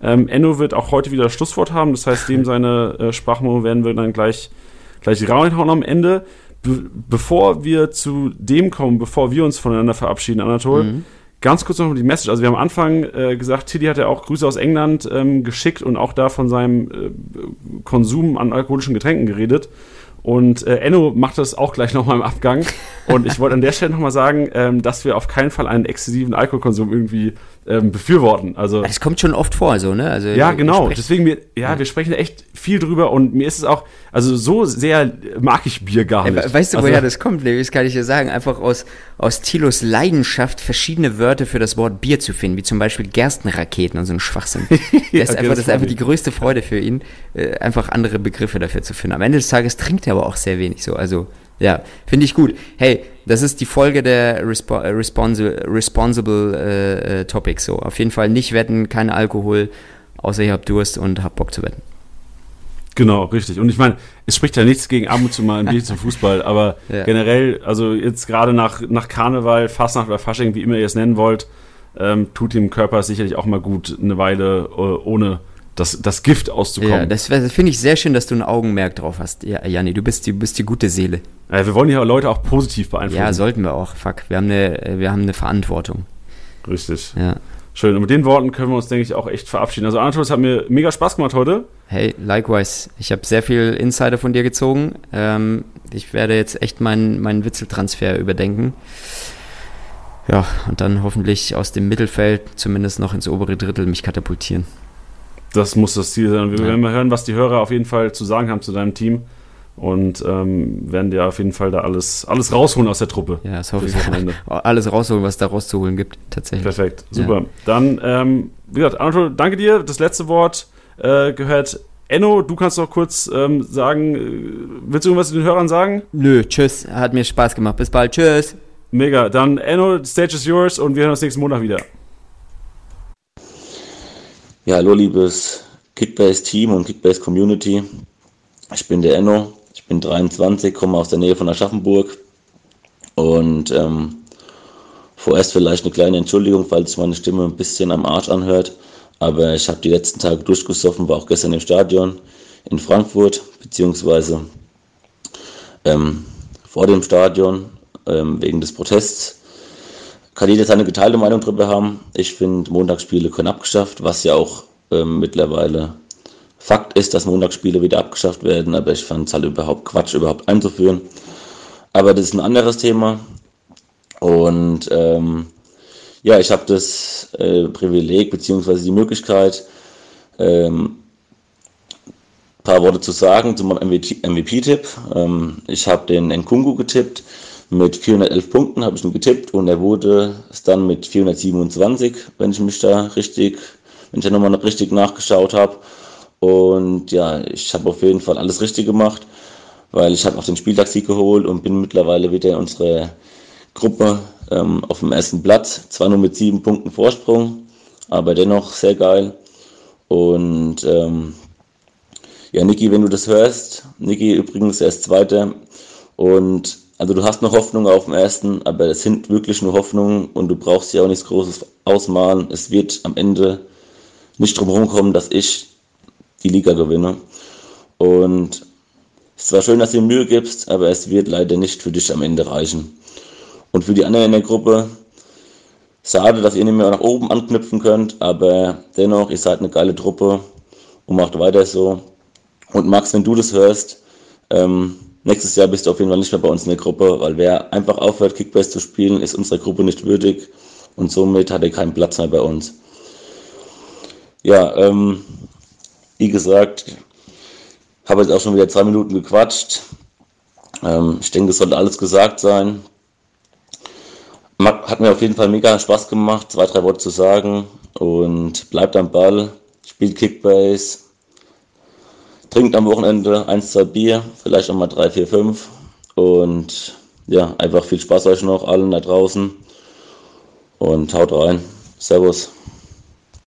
Ähm, Enno wird auch heute wieder das Schlusswort haben. Das heißt, dem [LAUGHS] seine äh, Sprachmemo werden wir dann gleich, gleich reinhauen am Ende. Be bevor wir zu dem kommen, bevor wir uns voneinander verabschieden, Anatol, mhm. Ganz kurz noch die Message. Also wir haben am Anfang äh, gesagt, Tilly hat ja auch Grüße aus England ähm, geschickt und auch da von seinem äh, Konsum an alkoholischen Getränken geredet. Und äh, Enno macht das auch gleich nochmal im Abgang. Und ich wollte an der Stelle nochmal sagen, ähm, dass wir auf keinen Fall einen exzessiven Alkoholkonsum irgendwie ähm, befürworten. Also es kommt schon oft vor, so ne? Also ja, genau. Deswegen wir, ja, ja, wir sprechen echt viel drüber und mir ist es auch, also so sehr mag ich Bier gar nicht. Ja, weißt du, also, woher das kommt, Levis? Kann ich dir sagen, einfach aus aus Tilos Leidenschaft verschiedene Wörter für das Wort Bier zu finden, wie zum Beispiel Gerstenraketen und so ein Schwachsinn. [LAUGHS] Das ist okay, einfach, das ist einfach die größte Freude für ihn, äh, einfach andere Begriffe dafür zu finden. Am Ende des Tages trinkt er aber auch sehr wenig so. Also ja, finde ich gut. Hey, das ist die Folge der Respo äh, Responsi Responsible äh, äh, Topics. So, auf jeden Fall nicht wetten, kein Alkohol, außer ihr habt Durst und habt Bock zu wetten. Genau, richtig. Und ich meine, es spricht ja nichts gegen ab und zu mal ein Bier zum [LAUGHS] Fußball, aber ja. generell, also jetzt gerade nach, nach Karneval, Fastnacht oder Fasching, wie immer ihr es nennen wollt, ähm, tut dem Körper sicherlich auch mal gut, eine Weile äh, ohne das, das Gift auszukommen. Ja, das, das finde ich sehr schön, dass du ein Augenmerk drauf hast. Ja, Janni, du bist, du bist die gute Seele. Ja, wir wollen ja Leute auch positiv beeinflussen. Ja, sollten wir auch. Fuck, wir haben eine, wir haben eine Verantwortung. Richtig. Ja. Schön. Und mit den Worten können wir uns, denke ich, auch echt verabschieden. Also, Anatol, es hat mir mega Spaß gemacht heute. Hey, likewise. Ich habe sehr viel Insider von dir gezogen. Ähm, ich werde jetzt echt meinen, meinen Witzeltransfer überdenken. Ja, und dann hoffentlich aus dem Mittelfeld zumindest noch ins obere Drittel mich katapultieren. Das muss das Ziel sein. Wir ja. werden mal hören, was die Hörer auf jeden Fall zu sagen haben zu deinem Team. Und ähm, werden dir auf jeden Fall da alles, alles rausholen aus der Truppe. Ja, das hoffe ich. [LAUGHS] Alles rausholen, was da rauszuholen gibt, tatsächlich. Perfekt, super. Ja. Dann, ähm, wie gesagt, Anatol, danke dir. Das letzte Wort äh, gehört Enno. Du kannst noch kurz ähm, sagen, äh, willst du irgendwas zu den Hörern sagen? Nö, tschüss. Hat mir Spaß gemacht. Bis bald. Tschüss. Mega. Dann, Enno, the stage is yours und wir hören uns nächsten Montag wieder. Ja, hallo liebes Kickbase-Team und Kickbase-Community. Ich bin der Enno, ich bin 23, komme aus der Nähe von Aschaffenburg. Und ähm, vorerst vielleicht eine kleine Entschuldigung, falls meine Stimme ein bisschen am Arsch anhört, aber ich habe die letzten Tage durchgesoffen, war auch gestern im Stadion in Frankfurt, beziehungsweise ähm, vor dem Stadion ähm, wegen des Protests kann jeder seine geteilte Meinung darüber haben. Ich finde, Montagsspiele können abgeschafft, was ja auch ähm, mittlerweile Fakt ist, dass Montagsspiele wieder abgeschafft werden, aber ich fand es halt überhaupt Quatsch, überhaupt einzuführen. Aber das ist ein anderes Thema. Und ähm, ja, ich habe das äh, Privileg bzw. die Möglichkeit, ähm, paar Worte zu sagen zu meinem MVP-Tipp. Ähm, ich habe den Nkungu getippt. Mit 411 Punkten habe ich ihn getippt und er wurde es dann mit 427, wenn ich mich da richtig, wenn ich da nochmal richtig nachgeschaut habe. Und ja, ich habe auf jeden Fall alles richtig gemacht, weil ich habe auch den Spieltagssieg geholt und bin mittlerweile wieder in unserer Gruppe ähm, auf dem ersten Platz. Zwar nur mit sieben Punkten Vorsprung, aber dennoch sehr geil. Und ähm, ja, Niki, wenn du das hörst, Niki übrigens, er ist Zweiter und also du hast noch Hoffnung auf dem ersten, aber es sind wirklich nur Hoffnungen und du brauchst ja auch nichts Großes ausmalen. Es wird am Ende nicht drum herum kommen, dass ich die Liga gewinne. Und es ist zwar schön, dass du dir Mühe gibst, aber es wird leider nicht für dich am Ende reichen. Und für die anderen in der Gruppe, schade, dass ihr nicht mehr nach oben anknüpfen könnt, aber dennoch, ihr seid eine geile Truppe und macht weiter so. Und Max, wenn du das hörst, ähm, nächstes Jahr bist du auf jeden Fall nicht mehr bei uns in der Gruppe, weil wer einfach aufhört, Kickbase zu spielen, ist unserer Gruppe nicht würdig und somit hat er keinen Platz mehr bei uns. Ja, ähm, wie gesagt, habe jetzt auch schon wieder zwei Minuten gequatscht. Ähm, ich denke, es sollte alles gesagt sein. Hat mir auf jeden Fall mega Spaß gemacht, zwei, drei Worte zu sagen und bleibt am Ball, spielt Kickbase, trinkt am Wochenende ein, zwei Bier, vielleicht auch mal drei, vier, fünf und ja, einfach viel Spaß euch noch allen da draußen und haut rein. Servus.